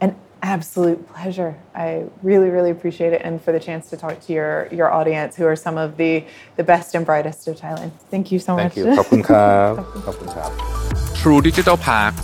an absolute pleasure. I really, really appreciate it, and for the chance to talk to your your audience, who are some of the the best and brightest of Thailand. Thank you so Thank much. Thank you. True Digital Park